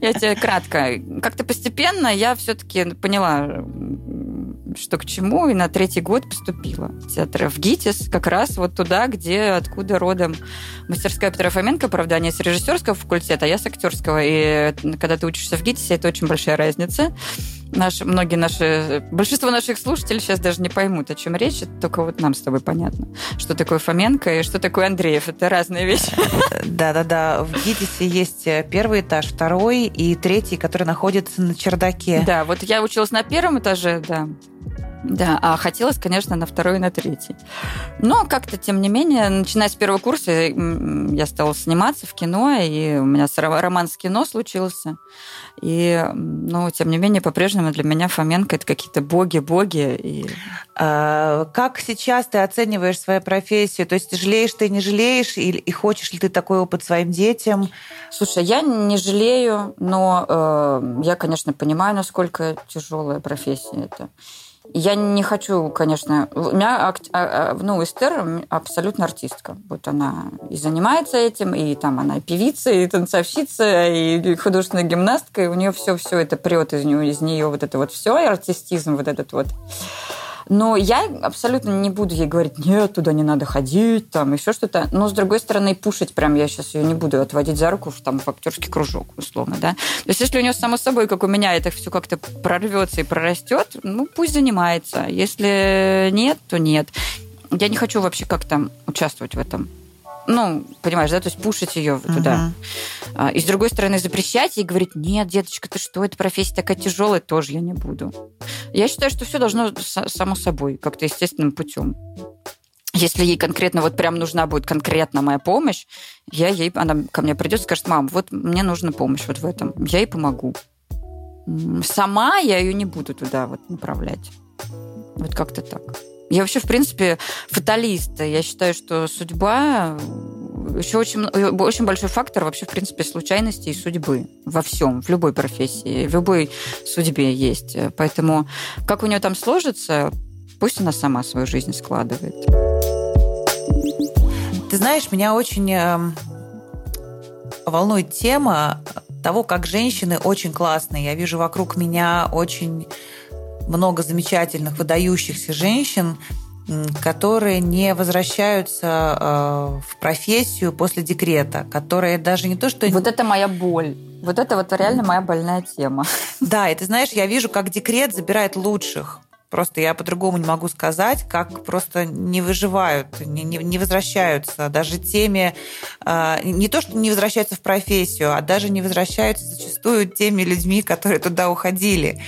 Я тебе кратко. Как-то постепенно я все-таки поняла, что к чему, и на третий год поступила в театр в ГИТИС, как раз вот туда, где, откуда родом мастерская Петра Фоменко, правда, они с режиссерского факультета, а я с актерского. И когда ты учишься в ГИТИСе, это очень большая разница. Наши, многие наши, большинство наших слушателей сейчас даже не поймут, о чем речь, только вот нам с тобой понятно, что такое Фоменко и что такое Андреев. Это разные вещи. Да-да-да. В ГИТИСе есть первый этаж, второй и третий, который находится на чердаке. Да, вот я училась на первом этаже, да. Да, а хотелось, конечно, на второй и на третий. Но как-то, тем не менее, начиная с первого курса, я стала сниматься в кино, и у меня роман с кино случился. И, ну, тем не менее, по-прежнему для меня Фоменко это какие-то боги-боги. И... А, как сейчас ты оцениваешь свою профессию? То есть жалеешь ты, не жалеешь, и, и хочешь ли ты такой опыт своим детям? Слушай, я не жалею, но э, я, конечно, понимаю, насколько тяжелая профессия это. Я не хочу, конечно... У меня, а, а, ну, Эстер абсолютно артистка. Вот она и занимается этим, и там она и певица, и танцовщица, и художественная гимнастка, и у нее все, все это прет из нее, из нее вот это вот все, и артистизм вот этот вот. Но я абсолютно не буду ей говорить, нет, туда не надо ходить, там еще что-то. Но, с другой стороны, пушить прям я сейчас ее не буду отводить за руку в, там, в актерский кружок, условно, да. То есть, если у нее само собой, как у меня, это все как-то прорвется и прорастет, ну, пусть занимается. Если нет, то нет. Я не хочу вообще как-то участвовать в этом ну, понимаешь, да, то есть пушить ее uh-huh. туда. А, и с другой стороны, запрещать ей говорить, нет, деточка, ты что, эта профессия такая тяжелая, тоже я не буду. Я считаю, что все должно само собой, как-то естественным путем. Если ей конкретно вот прям нужна будет конкретно моя помощь, я ей, она ко мне придет и скажет, мам, вот мне нужна помощь вот в этом, я ей помогу. Сама я ее не буду туда вот направлять. Вот как-то так. Я вообще, в принципе, фаталист. Я считаю, что судьба еще очень, очень большой фактор вообще, в принципе, случайности и судьбы во всем, в любой профессии, в любой судьбе есть. Поэтому как у нее там сложится, пусть она сама свою жизнь складывает. Ты знаешь, меня очень эм, волнует тема того, как женщины очень классные. Я вижу вокруг меня очень много замечательных, выдающихся женщин, которые не возвращаются э, в профессию после декрета, которые даже не то, что... Вот это моя боль. Вот это вот реально моя больная тема. Да, и ты знаешь, я вижу, как декрет забирает лучших. Просто я по-другому не могу сказать, как просто не выживают, не, не, не возвращаются. Даже теми, э, не то, что не возвращаются в профессию, а даже не возвращаются зачастую теми людьми, которые туда уходили.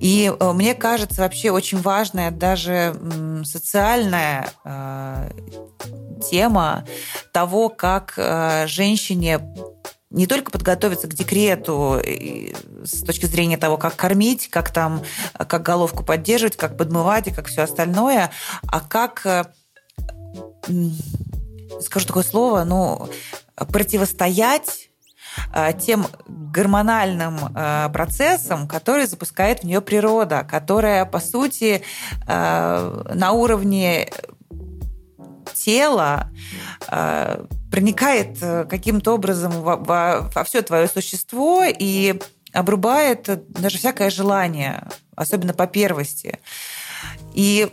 И э, мне кажется, вообще очень важная даже социальная э, тема того, как э, женщине не только подготовиться к декрету с точки зрения того, как кормить, как там, как головку поддерживать, как подмывать и как все остальное, а как, скажу такое слово, ну, противостоять тем гормональным э, процессом, который запускает в нее природа, которая, по сути, э, на уровне тела э, проникает э, каким-то образом во, во все твое существо и обрубает даже всякое желание, особенно по первости. И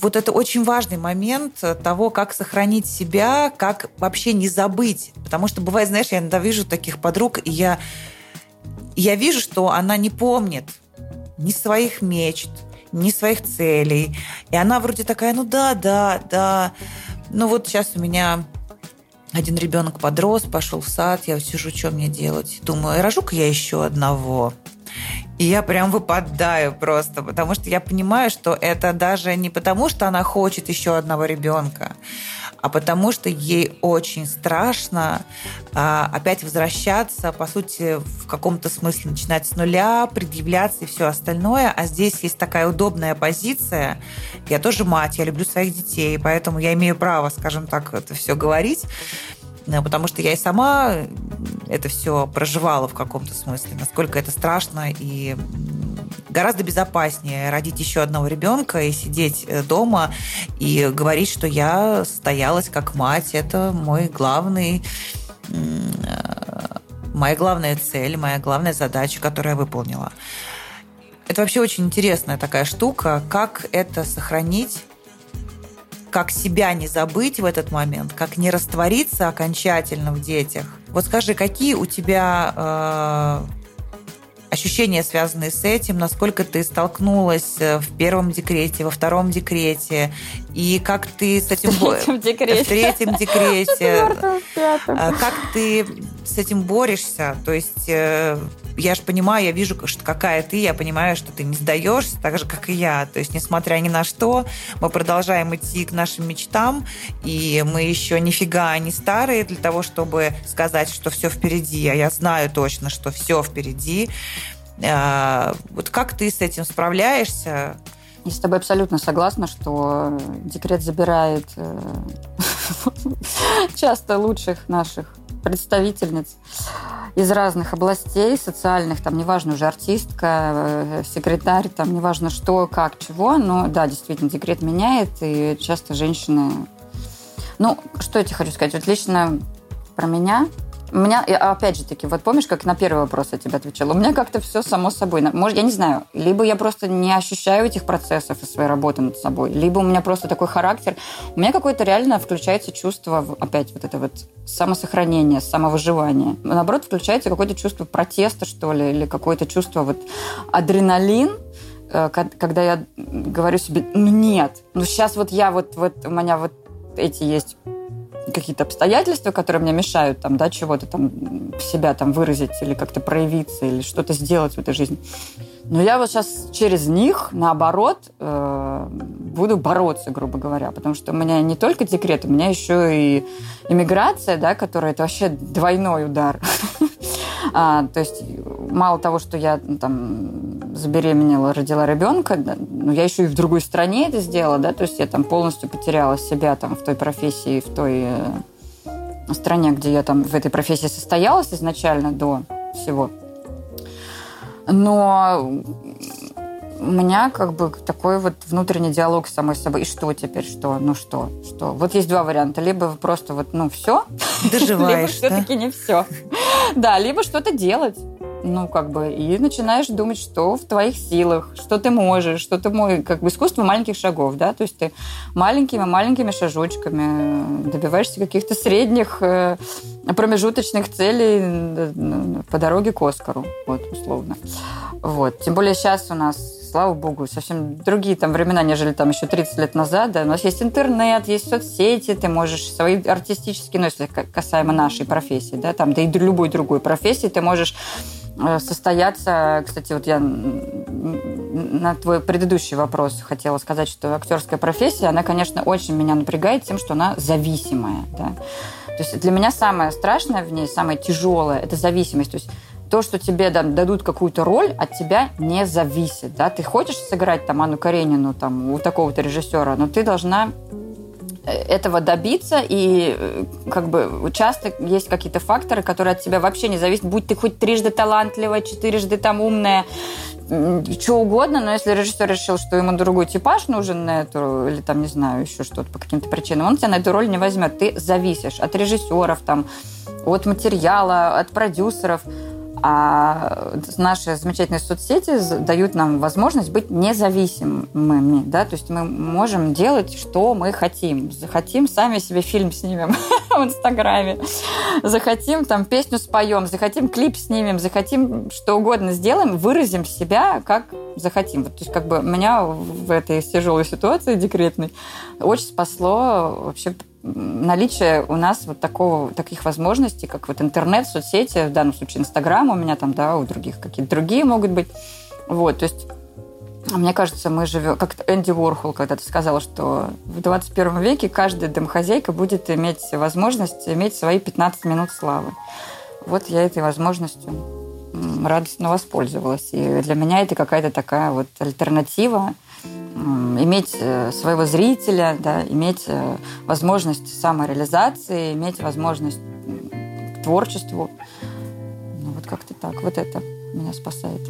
вот это очень важный момент того, как сохранить себя, как вообще не забыть. Потому что бывает, знаешь, я иногда вижу таких подруг, и я, я вижу, что она не помнит ни своих мечт, ни своих целей. И она вроде такая, ну да, да, да. Ну вот сейчас у меня один ребенок подрос, пошел в сад, я сижу, что мне делать? Думаю, рожу-ка я еще одного. И я прям выпадаю просто, потому что я понимаю, что это даже не потому, что она хочет еще одного ребенка, а потому что ей очень страшно а, опять возвращаться, по сути, в каком-то смысле начинать с нуля, предъявляться и все остальное. А здесь есть такая удобная позиция. Я тоже мать, я люблю своих детей, поэтому я имею право, скажем так, это все говорить. Потому что я и сама это все проживала в каком-то смысле, насколько это страшно и гораздо безопаснее родить еще одного ребенка и сидеть э, дома и говорить, что я состоялась как мать. Это мой главный моя главная цель, моя главная задача, которую я выполнила. Это вообще очень интересная такая штука, как это сохранить как себя не забыть в этот момент, как не раствориться окончательно в детях. Вот скажи, какие у тебя э, ощущения, связанные с этим, насколько ты столкнулась э, в первом декрете, во втором декрете, и как ты с этим... В третьем декрете. В третьем декрете. Э, как ты с этим борешься? То есть э, я же понимаю, я вижу, что какая ты, я понимаю, что ты не сдаешься, так же, как и я. То есть, несмотря ни на что, мы продолжаем идти к нашим мечтам, и мы еще нифига не старые для того, чтобы сказать, что все впереди. А я знаю точно, что все впереди. А, вот как ты с этим справляешься? Я с тобой абсолютно согласна, что декрет забирает э, часто лучших наших представительниц из разных областей социальных, там, неважно уже артистка, э, секретарь, там, неважно что, как, чего, но да, действительно, декрет меняет, и часто женщины... Ну, что я тебе хочу сказать? Вот лично про меня у меня, опять же таки, вот помнишь, как на первый вопрос я тебе отвечала? У меня как-то все само собой. Может, я не знаю, либо я просто не ощущаю этих процессов и своей работы над собой, либо у меня просто такой характер. У меня какое-то реально включается чувство, опять вот это вот самосохранение, самовыживание. Наоборот, включается какое-то чувство протеста, что ли, или какое-то чувство вот адреналин, э, когда я говорю себе, ну нет, ну сейчас вот я вот, вот у меня вот эти есть какие-то обстоятельства, которые мне мешают там, да, чего-то там себя там выразить или как-то проявиться или что-то сделать в этой жизни. Но я вот сейчас через них, наоборот, э, буду бороться, грубо говоря, потому что у меня не только декрет, у меня еще и иммиграция, да, которая это вообще двойной удар. а, то есть мало того, что я ну, там забеременела, родила ребенка, да, но я еще и в другой стране это сделала, да, то есть я там полностью потеряла себя там в той профессии, в той э, стране, где я там в этой профессии состоялась изначально до всего. Но у меня как бы такой вот внутренний диалог с самой собой. И что теперь, что? Ну что? Что? Вот есть два варианта. Либо просто вот, ну, все. Доживаешь, Либо все-таки не все. Да, либо что-то делать ну, как бы, и начинаешь думать, что в твоих силах, что ты можешь, что ты можешь, как бы искусство маленьких шагов, да, то есть ты маленькими-маленькими шажочками добиваешься каких-то средних э, промежуточных целей э, по дороге к Оскару, вот, условно. Вот. Тем более сейчас у нас, слава богу, совсем другие там времена, нежели там еще 30 лет назад. Да. У нас есть интернет, есть соцсети, ты можешь свои артистические, ну, если касаемо нашей профессии, да, там, да и любой другой профессии, ты можешь Э, состояться. Кстати, вот я на твой предыдущий вопрос хотела сказать, что актерская профессия, она, конечно, очень меня напрягает тем, что она зависимая. Да? То есть для меня самое страшное в ней, самое тяжелое, это зависимость. То есть то, что тебе дадут какую-то роль, от тебя не зависит. Да? Ты хочешь сыграть там Анну Каренину там, у такого-то режиссера, но ты должна этого добиться, и э, как бы часто есть какие-то факторы, которые от тебя вообще не зависят, будь ты хоть трижды талантливая, четырежды там умная, что угодно, но если режиссер решил, что ему другой типаж нужен на эту, или там, не знаю, еще что-то по каким-то причинам, он тебя на эту роль не возьмет. Ты зависишь от режиссеров, там, от материала, от продюсеров. А наши замечательные соцсети дают нам возможность быть независимыми, да, то есть мы можем делать, что мы хотим. Захотим, сами себе фильм снимем в Инстаграме, захотим, там, песню споем, захотим, клип снимем, захотим, что угодно сделаем, выразим себя, как захотим. То есть, как бы меня в этой тяжелой ситуации декретной очень спасло вообще наличие у нас вот такого, таких возможностей, как вот интернет, соцсети, в данном случае Инстаграм у меня там, да, у других какие-то другие могут быть. Вот, то есть мне кажется, мы живем, как Энди Уорхол когда-то сказал, что в 21 веке каждая домохозяйка будет иметь возможность иметь свои 15 минут славы. Вот я этой возможностью радостно воспользовалась. И для меня это какая-то такая вот альтернатива иметь э, своего зрителя, да, иметь э, возможность самореализации, иметь возможность к творчеству. Ну, вот как-то так. Вот это меня спасает.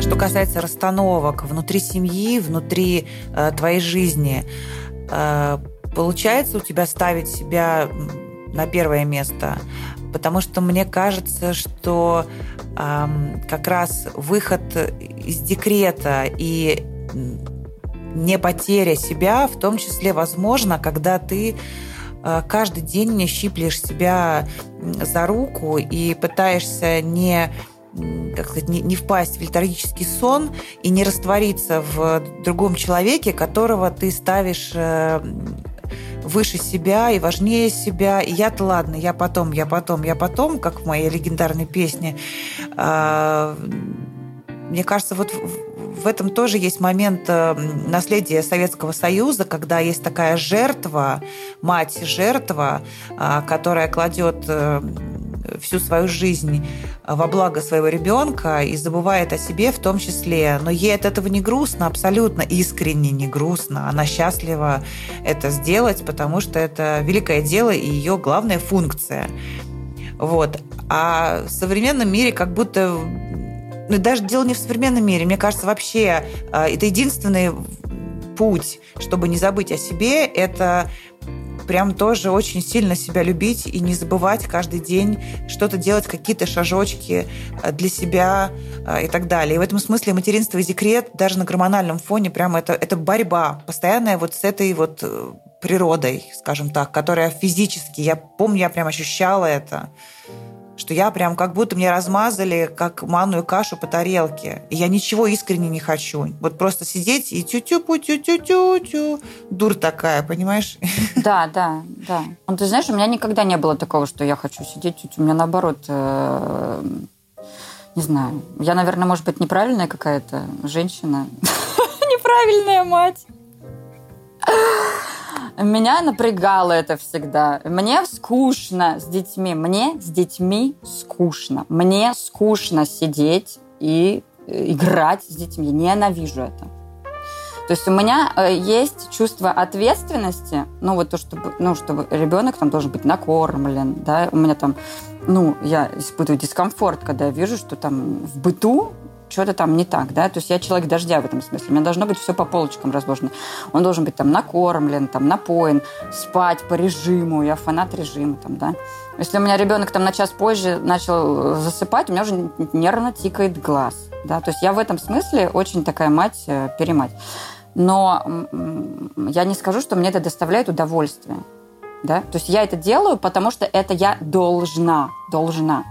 Что касается расстановок внутри семьи, внутри э, твоей жизни, э, получается у тебя ставить себя на первое место? Потому что мне кажется, что эм, как раз выход из декрета и не потеря себя, в том числе, возможно, когда ты э, каждый день не щиплешь себя за руку и пытаешься не как сказать, не, не впасть в летаргический сон и не раствориться в другом человеке, которого ты ставишь э, выше себя и важнее себя. И я-то ладно, я потом, я потом, я потом, как в моей легендарной песне. А, мне кажется, вот в этом тоже есть момент э, наследия Советского Союза, когда есть такая жертва, мать-жертва, а, которая кладет э, всю свою жизнь во благо своего ребенка и забывает о себе в том числе. Но ей от этого не грустно, абсолютно искренне не грустно. Она счастлива это сделать, потому что это великое дело и ее главная функция. Вот. А в современном мире как будто ну, даже дело не в современном мире. Мне кажется, вообще а, это единственный путь, чтобы не забыть о себе, это прям тоже очень сильно себя любить и не забывать каждый день что-то делать, какие-то шажочки э, для себя э, и так далее. И в этом смысле материнство и декрет даже на гормональном фоне прям это, это борьба постоянная вот с этой вот э, природой, скажем так, которая физически, я помню, я прям ощущала это, что я прям как будто мне размазали как манную кашу по тарелке. И я ничего искренне не хочу. Вот просто сидеть и тю-тю-пу, тю-тю-тю-тю. Дур такая, понимаешь? Да, да, да. Ну, ты знаешь, у меня никогда не было такого, что я хочу сидеть тю-тю. У меня наоборот, э, не знаю. Я, наверное, может быть, неправильная какая-то женщина. Неправильная мать. Меня напрягало это всегда. Мне скучно с детьми. Мне с детьми скучно. Мне скучно сидеть и э, играть с детьми. Ненавижу это. То есть у меня э, есть чувство ответственности, ну вот то, чтобы, ну, чтобы ребенок там должен быть накормлен, да, у меня там, ну, я испытываю дискомфорт, когда я вижу, что там в быту что-то там не так, да, то есть я человек дождя в этом смысле, у меня должно быть все по полочкам разложено. Он должен быть там накормлен, там напоен, спать по режиму, я фанат режима там, да. Если у меня ребенок там на час позже начал э, засыпать, у меня уже нервно тикает глаз, да, то есть я в этом смысле очень такая мать-перемать. Э, Но я не скажу, что мне это доставляет удовольствие. Да? То есть я это делаю, потому что это я должна, должна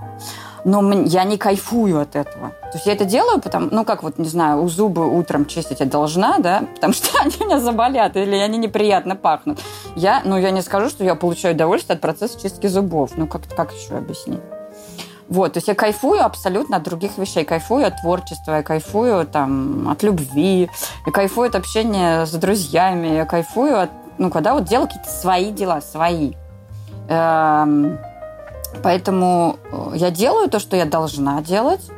но я не кайфую от этого. То есть я это делаю, потому, ну, как вот, не знаю, у зубы утром чистить я должна, да, потому что они у меня заболят или они неприятно пахнут. Я, ну, я не скажу, что я получаю удовольствие от процесса чистки зубов. Ну, как, как еще объяснить? Вот, то есть я кайфую абсолютно от других вещей. Кайфую от творчества, я кайфую там, от любви, я кайфую от общения с друзьями, я кайфую от, ну, когда вот делаю какие-то свои дела, свои. Эм, Поэтому э, я делаю то, что я должна делать.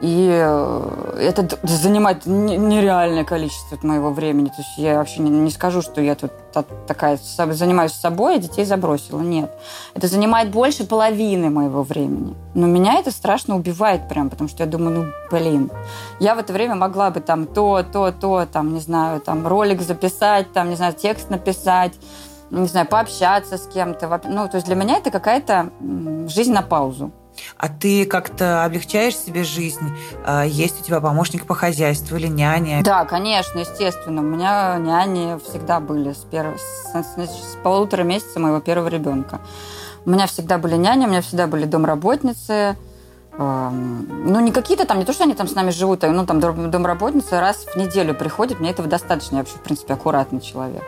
И э, это занимает нереальное количество моего времени. То есть я вообще не скажу, что я тут такая занимаюсь собой, а детей забросила. Нет. Это занимает больше половины моего времени. Но меня это страшно убивает прям, потому что я думаю, ну, блин, я в это время могла бы там то, то, то, там, не знаю, там ролик записать, там, не знаю, текст написать, не знаю, пообщаться с кем-то. Ну, то есть для меня это какая-то жизнь на паузу. А ты как-то облегчаешь себе жизнь? А, есть у тебя помощник по хозяйству или няня? Да, конечно, естественно. У меня няни всегда были с, перв... с полутора месяца моего первого ребенка. У меня всегда были няни, у меня всегда были домработницы. Ну, не какие-то там, не то, что они там с нами живут, а ну, там домработница раз в неделю приходит, мне этого достаточно, я вообще, в принципе, аккуратный человек.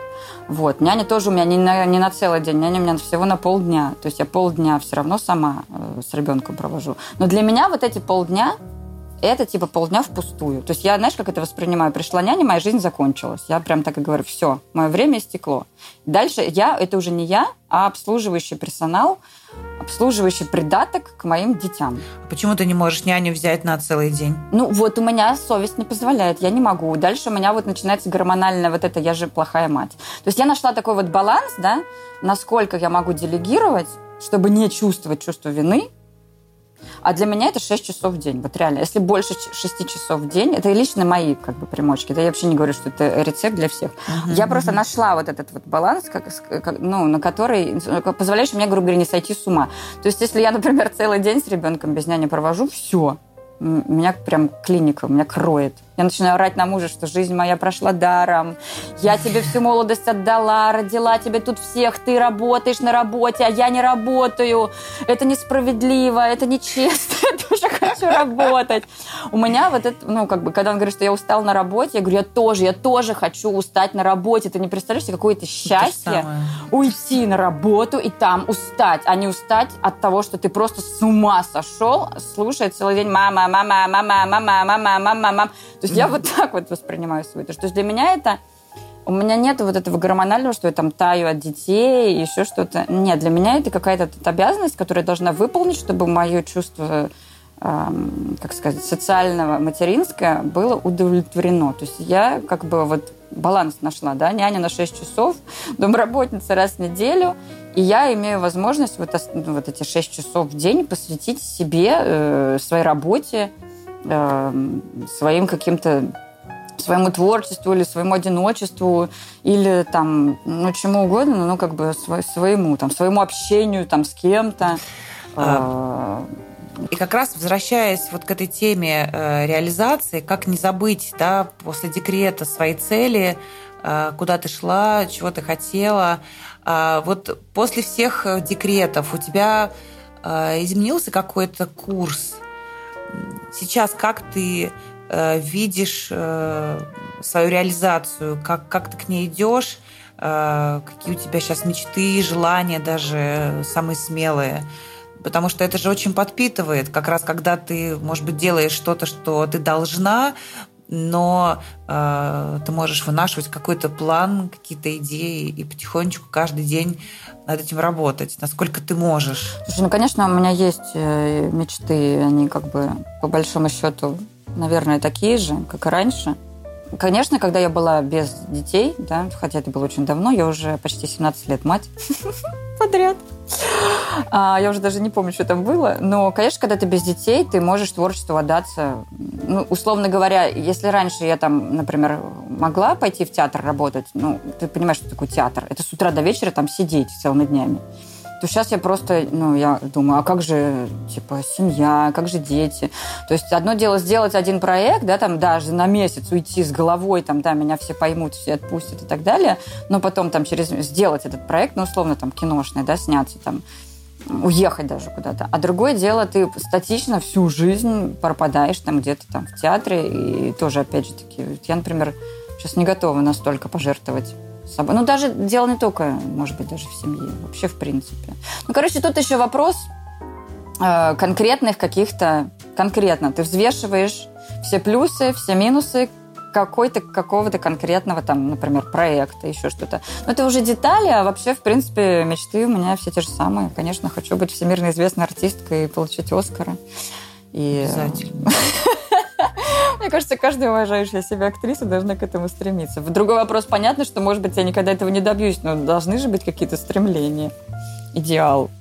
Вот. Няня тоже у меня не на, не на целый день, няня у меня всего на полдня. То есть я полдня все равно сама э, с ребенком провожу. Но для меня вот эти полдня это типа полдня впустую. То есть я, знаешь, как это воспринимаю? Пришла няня, моя жизнь закончилась. Я прям так и говорю, все, мое время истекло. Дальше я, это уже не я, а обслуживающий персонал, обслуживающий придаток к моим детям. А почему ты не можешь няню взять на целый день? Ну, вот у меня совесть не позволяет, я не могу. Дальше у меня вот начинается гормональная вот это «я же плохая мать». То есть я нашла такой вот баланс, да, насколько я могу делегировать, чтобы не чувствовать чувство вины, а для меня это 6 часов в день. Вот реально. Если больше 6 часов в день, это лично мои как бы примочки. Да я вообще не говорю, что это рецепт для всех. Uh-huh, я просто нашла вот этот вот баланс, как, как, ну, на который позволяешь мне, грубо говоря, не сойти с ума. То есть, если я, например, целый день с ребенком без няни провожу, все. Меня прям клиника, меня кроет. Я начинаю орать на мужа, что жизнь моя прошла даром. Я тебе всю молодость отдала, родила тебе тут всех. Ты работаешь на работе, а я не работаю. Это несправедливо, это нечестно. Я тоже хочу работать. У меня вот это, ну, как бы, когда он говорит, что я устал на работе, я говорю, я тоже, я тоже хочу устать на работе. Ты не представляешь себе какое-то счастье уйти на работу и там устать, а не устать от того, что ты просто с ума сошел, слушая целый день мама, мама, мама, мама, мама, мама, мама. То есть я вот так вот воспринимаю свой То есть для меня это... У меня нет вот этого гормонального, что я там таю от детей, еще что-то. Нет, для меня это какая-то обязанность, которую я должна выполнить, чтобы мое чувство эм, как сказать, социального, материнское было удовлетворено. То есть я как бы вот баланс нашла, да, няня на 6 часов, домработница раз в неделю, и я имею возможность вот, вот эти 6 часов в день посвятить себе, э, своей работе, своим каким-то своему творчеству или своему одиночеству или там ну чему угодно, ну как бы своему там своему общению там с кем-то. А, и как раз возвращаясь вот к этой теме э, реализации, как не забыть, да, после декрета свои цели, э, куда ты шла, чего ты хотела. А вот после всех декретов у тебя э, изменился какой-то курс Сейчас как ты э, видишь э, свою реализацию, как, как ты к ней идешь, э, какие у тебя сейчас мечты, желания даже самые смелые. Потому что это же очень подпитывает, как раз когда ты, может быть, делаешь что-то, что ты должна, но э, ты можешь вынашивать какой-то план, какие-то идеи и потихонечку каждый день над этим работать, насколько ты можешь. Слушай, ну, конечно, у меня есть э, мечты, они как бы по большому счету, наверное, такие же, как и раньше. Конечно, когда я была без детей, да, хотя это было очень давно, я уже почти 17 лет мать подряд. А, я уже даже не помню, что там было. Но, конечно, когда ты без детей, ты можешь творчеству отдаться. Ну, условно говоря, если раньше я там, например, могла пойти в театр работать, ну, ты понимаешь, что такое театр. Это с утра до вечера там сидеть целыми днями то сейчас я просто, ну, я думаю, а как же, типа, семья, как же дети? То есть одно дело сделать один проект, да, там даже на месяц уйти с головой, там, да, меня все поймут, все отпустят и так далее, но потом там через сделать этот проект, ну, условно, там, киношный, да, сняться там, уехать даже куда-то. А другое дело, ты статично всю жизнь пропадаешь там где-то там в театре, и тоже, опять же таки, я, например, сейчас не готова настолько пожертвовать собой. Ну, даже дело не только, может быть, даже в семье, вообще в принципе. Ну, короче, тут еще вопрос э, конкретных каких-то, конкретно. Ты взвешиваешь все плюсы, все минусы какой-то, какого-то конкретного, там, например, проекта, еще что-то. Но это уже детали, а вообще, в принципе, мечты у меня все те же самые. Конечно, хочу быть всемирно известной артисткой и получить Оскара. И... Обязательно. Мне кажется, каждая уважающая себя актриса должна к этому стремиться. Другой вопрос, понятно, что, может быть, я никогда этого не добьюсь, но должны же быть какие-то стремления, идеал.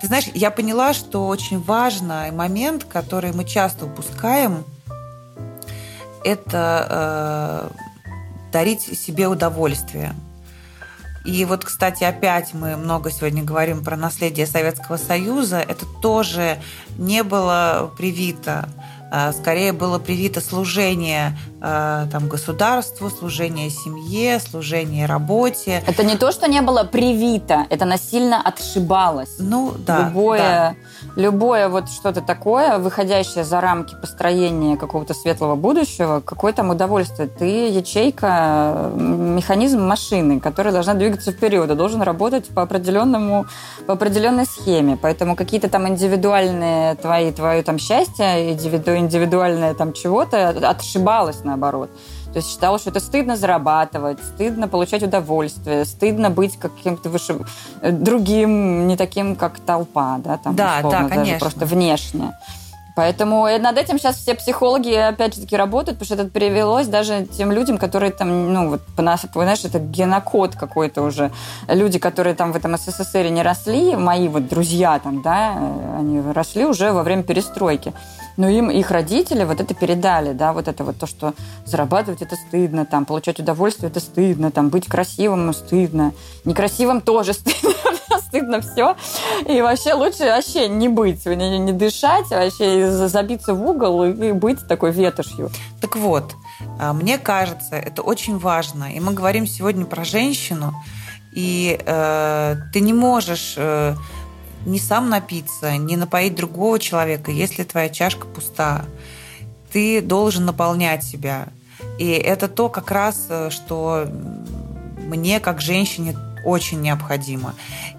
Ты знаешь, я поняла, что очень важный момент, который мы часто упускаем, это э, дарить себе удовольствие. И вот, кстати, опять мы много сегодня говорим про наследие Советского Союза. Это тоже не было привито скорее было привито служение там, государству, служение семье, служение работе. Это не то, что не было привито, это насильно отшибалось. Ну, да. Любое, да. любое вот что-то такое, выходящее за рамки построения какого-то светлого будущего, какое там удовольствие. Ты ячейка, механизм машины, которая должна двигаться вперед, и должен работать по определенному, по определенной схеме. Поэтому какие-то там индивидуальные твои, твое там счастье, индивиду индивидуальное там чего-то отшибалось наоборот. То есть считала, что это стыдно зарабатывать, стыдно получать удовольствие, стыдно быть каким-то выше, э, другим, не таким, как толпа, да, там, да, условно, да, конечно. даже просто внешне. Поэтому над этим сейчас все психологи, опять же таки, работают, потому что это привелось даже тем людям, которые там, ну, вот, знаешь, это генокод какой-то уже. Люди, которые там в этом СССР не росли, мои вот друзья там, да, они росли уже во время перестройки но им их родители вот это передали, да, вот это вот то, что зарабатывать это стыдно, там, получать удовольствие это стыдно, там, быть красивым стыдно, некрасивым тоже стыдно, стыдно все. И вообще лучше вообще не быть, не, не дышать, вообще забиться в угол и быть такой ветошью. Так вот, а, мне кажется, это очень важно. И мы говорим сегодня про женщину, и э, ты не можешь э, не сам напиться, не напоить другого человека, если твоя чашка пуста. Ты должен наполнять себя. И это то как раз, э, что мне как женщине очень необходимо.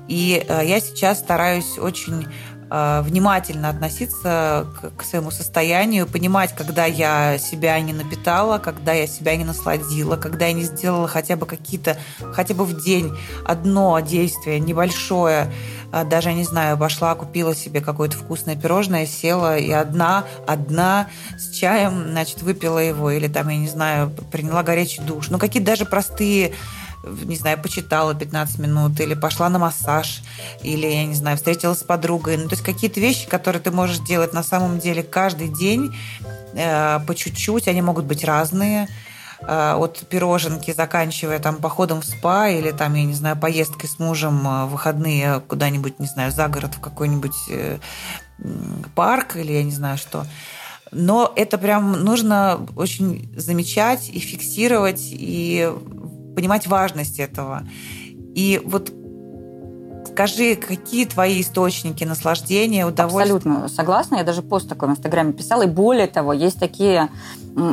И э, я сейчас стараюсь очень Э, внимательно относиться к, своему состоянию, понимать, когда я себя не напитала, когда я себя не насладила, когда я не сделала хотя бы какие-то, хотя бы в день одно действие небольшое, э, даже, я не знаю, пошла, купила себе какое-то вкусное пирожное, села и одна, одна с чаем, значит, выпила его, или там, я не знаю, приняла горячий душ. Ну, какие-то даже простые не знаю, почитала 15 минут, или пошла на массаж, или, я не знаю, встретилась с подругой. Ну, то есть какие-то вещи, которые ты можешь делать на самом деле каждый день, э, по чуть-чуть, они могут быть разные э, от пироженки, заканчивая там походом в спа или там, я не знаю, поездкой с мужем э, в выходные куда-нибудь, не знаю, за город в какой-нибудь э, парк или я не знаю что. Но это прям нужно очень замечать и фиксировать, и понимать важность этого. И вот Скажи, какие твои источники наслаждения, удовольствия? Абсолютно согласна. Я даже пост такой в Инстаграме писала. И более того, есть такие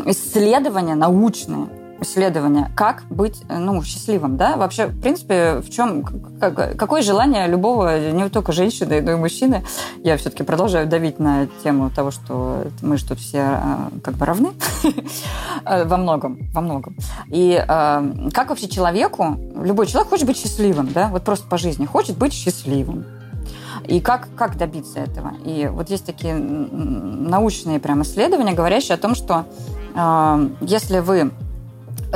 исследования научные, исследования, как быть ну, счастливым, да? Вообще, в принципе, в чем, как, какое желание любого, не только женщины, но и мужчины, я все-таки продолжаю давить на тему того, что мы же тут все а, как бы равны во многом, во многом. И э, как вообще человеку, любой человек хочет быть счастливым, да? Вот просто по жизни хочет быть счастливым. И как, как добиться этого? И вот есть такие научные прям исследования, говорящие о том, что э, если вы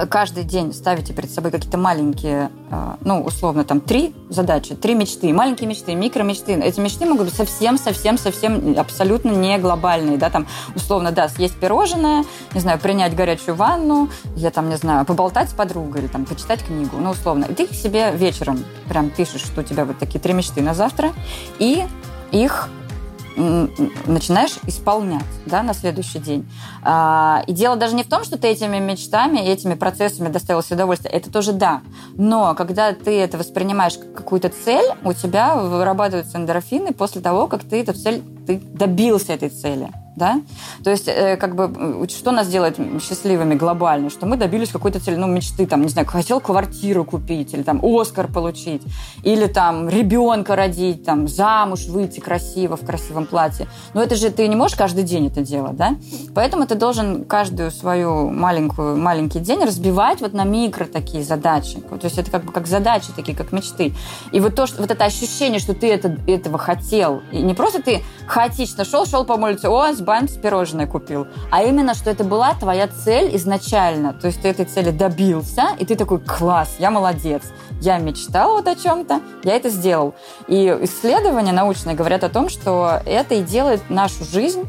каждый день ставите перед собой какие-то маленькие, э, ну, условно, там, три задачи, три мечты, маленькие мечты, микромечты. Эти мечты могут быть совсем-совсем-совсем абсолютно не глобальные, да, там, условно, да, съесть пирожное, не знаю, принять горячую ванну, я там, не знаю, поболтать с подругой или там почитать книгу, ну, условно. И ты себе вечером прям пишешь, что у тебя вот такие три мечты на завтра, и их начинаешь исполнять да, на следующий день. А, и дело даже не в том, что ты этими мечтами, этими процессами доставил себе удовольствие. Это тоже да. Но когда ты это воспринимаешь как какую-то цель, у тебя вырабатываются эндорфины после того, как ты эту цель, ты добился этой цели да? То есть, э, как бы, что нас делает счастливыми глобально? Что мы добились какой-то цели, ну, мечты, там, не знаю, хотел квартиру купить, или там Оскар получить, или там ребенка родить, там, замуж выйти красиво, в красивом платье. Но это же ты не можешь каждый день это делать, да? Поэтому ты должен каждую свою маленькую, маленький день разбивать вот на микро такие задачи. То есть это как бы как задачи такие, как мечты. И вот то, что, вот это ощущение, что ты это, этого хотел, и не просто ты хаотично шел, шел по улице, о, бамс, пирожное купил. А именно, что это была твоя цель изначально. То есть ты этой цели добился, и ты такой, класс, я молодец. Я мечтал вот о чем-то, я это сделал. И исследования научные говорят о том, что это и делает нашу жизнь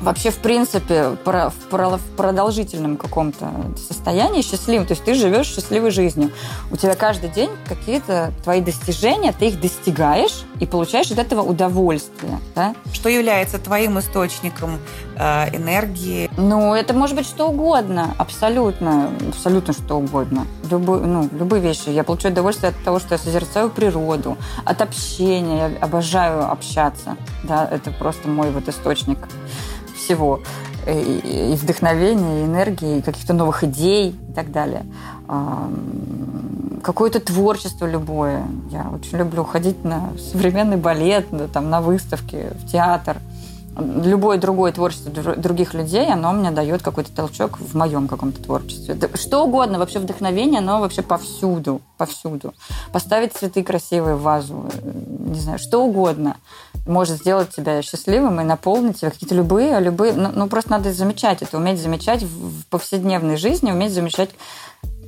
вообще, в принципе, в продолжительном каком-то состоянии счастливым. То есть ты живешь счастливой жизнью. У тебя каждый день какие-то твои достижения, ты их достигаешь и получаешь от этого удовольствие. Да? Что является твоим источником э, энергии? Ну, это может быть что угодно. Абсолютно. Абсолютно что угодно. Любой, ну, любые вещи. Я получаю удовольствие от того, что я созерцаю природу, от общения. Я обожаю общаться. Да, это просто мой вот источник всего. И вдохновения, и энергии, и каких-то новых идей и так далее. Какое-то творчество любое. Я очень люблю ходить на современный балет, там, на выставки, в театр – любое другое творчество других людей, оно мне дает какой-то толчок в моем каком-то творчестве. Что угодно, вообще вдохновение, оно вообще повсюду, повсюду. Поставить цветы красивые в вазу, э, не знаю, что угодно может сделать тебя счастливым и наполнить тебя какие-то любые, любые, ну, ну просто надо замечать это, уметь замечать в повседневной жизни, уметь замечать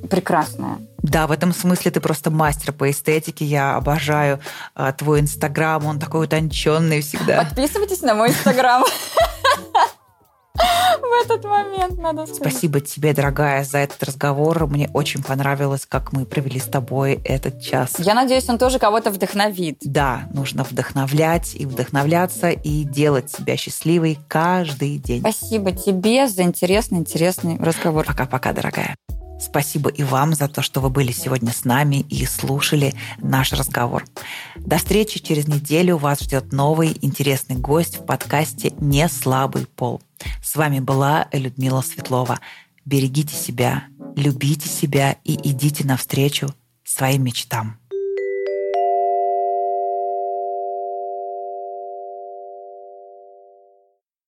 прекрасная. Да, в этом смысле ты просто мастер по эстетике. Я обожаю а, твой инстаграм, он такой утонченный всегда. Подписывайтесь на мой инстаграм. В этот момент надо сказать. Спасибо тебе, дорогая, за этот разговор. Мне очень понравилось, как мы провели с тобой этот час. Я надеюсь, он тоже кого-то вдохновит. Да, нужно вдохновлять и вдохновляться и делать себя счастливой каждый день. Спасибо тебе за интересный, интересный разговор. Пока-пока, дорогая. Спасибо и вам за то, что вы были сегодня с нами и слушали наш разговор. До встречи через неделю. Вас ждет новый интересный гость в подкасте «Не слабый пол». С вами была Людмила Светлова. Берегите себя, любите себя и идите навстречу своим мечтам.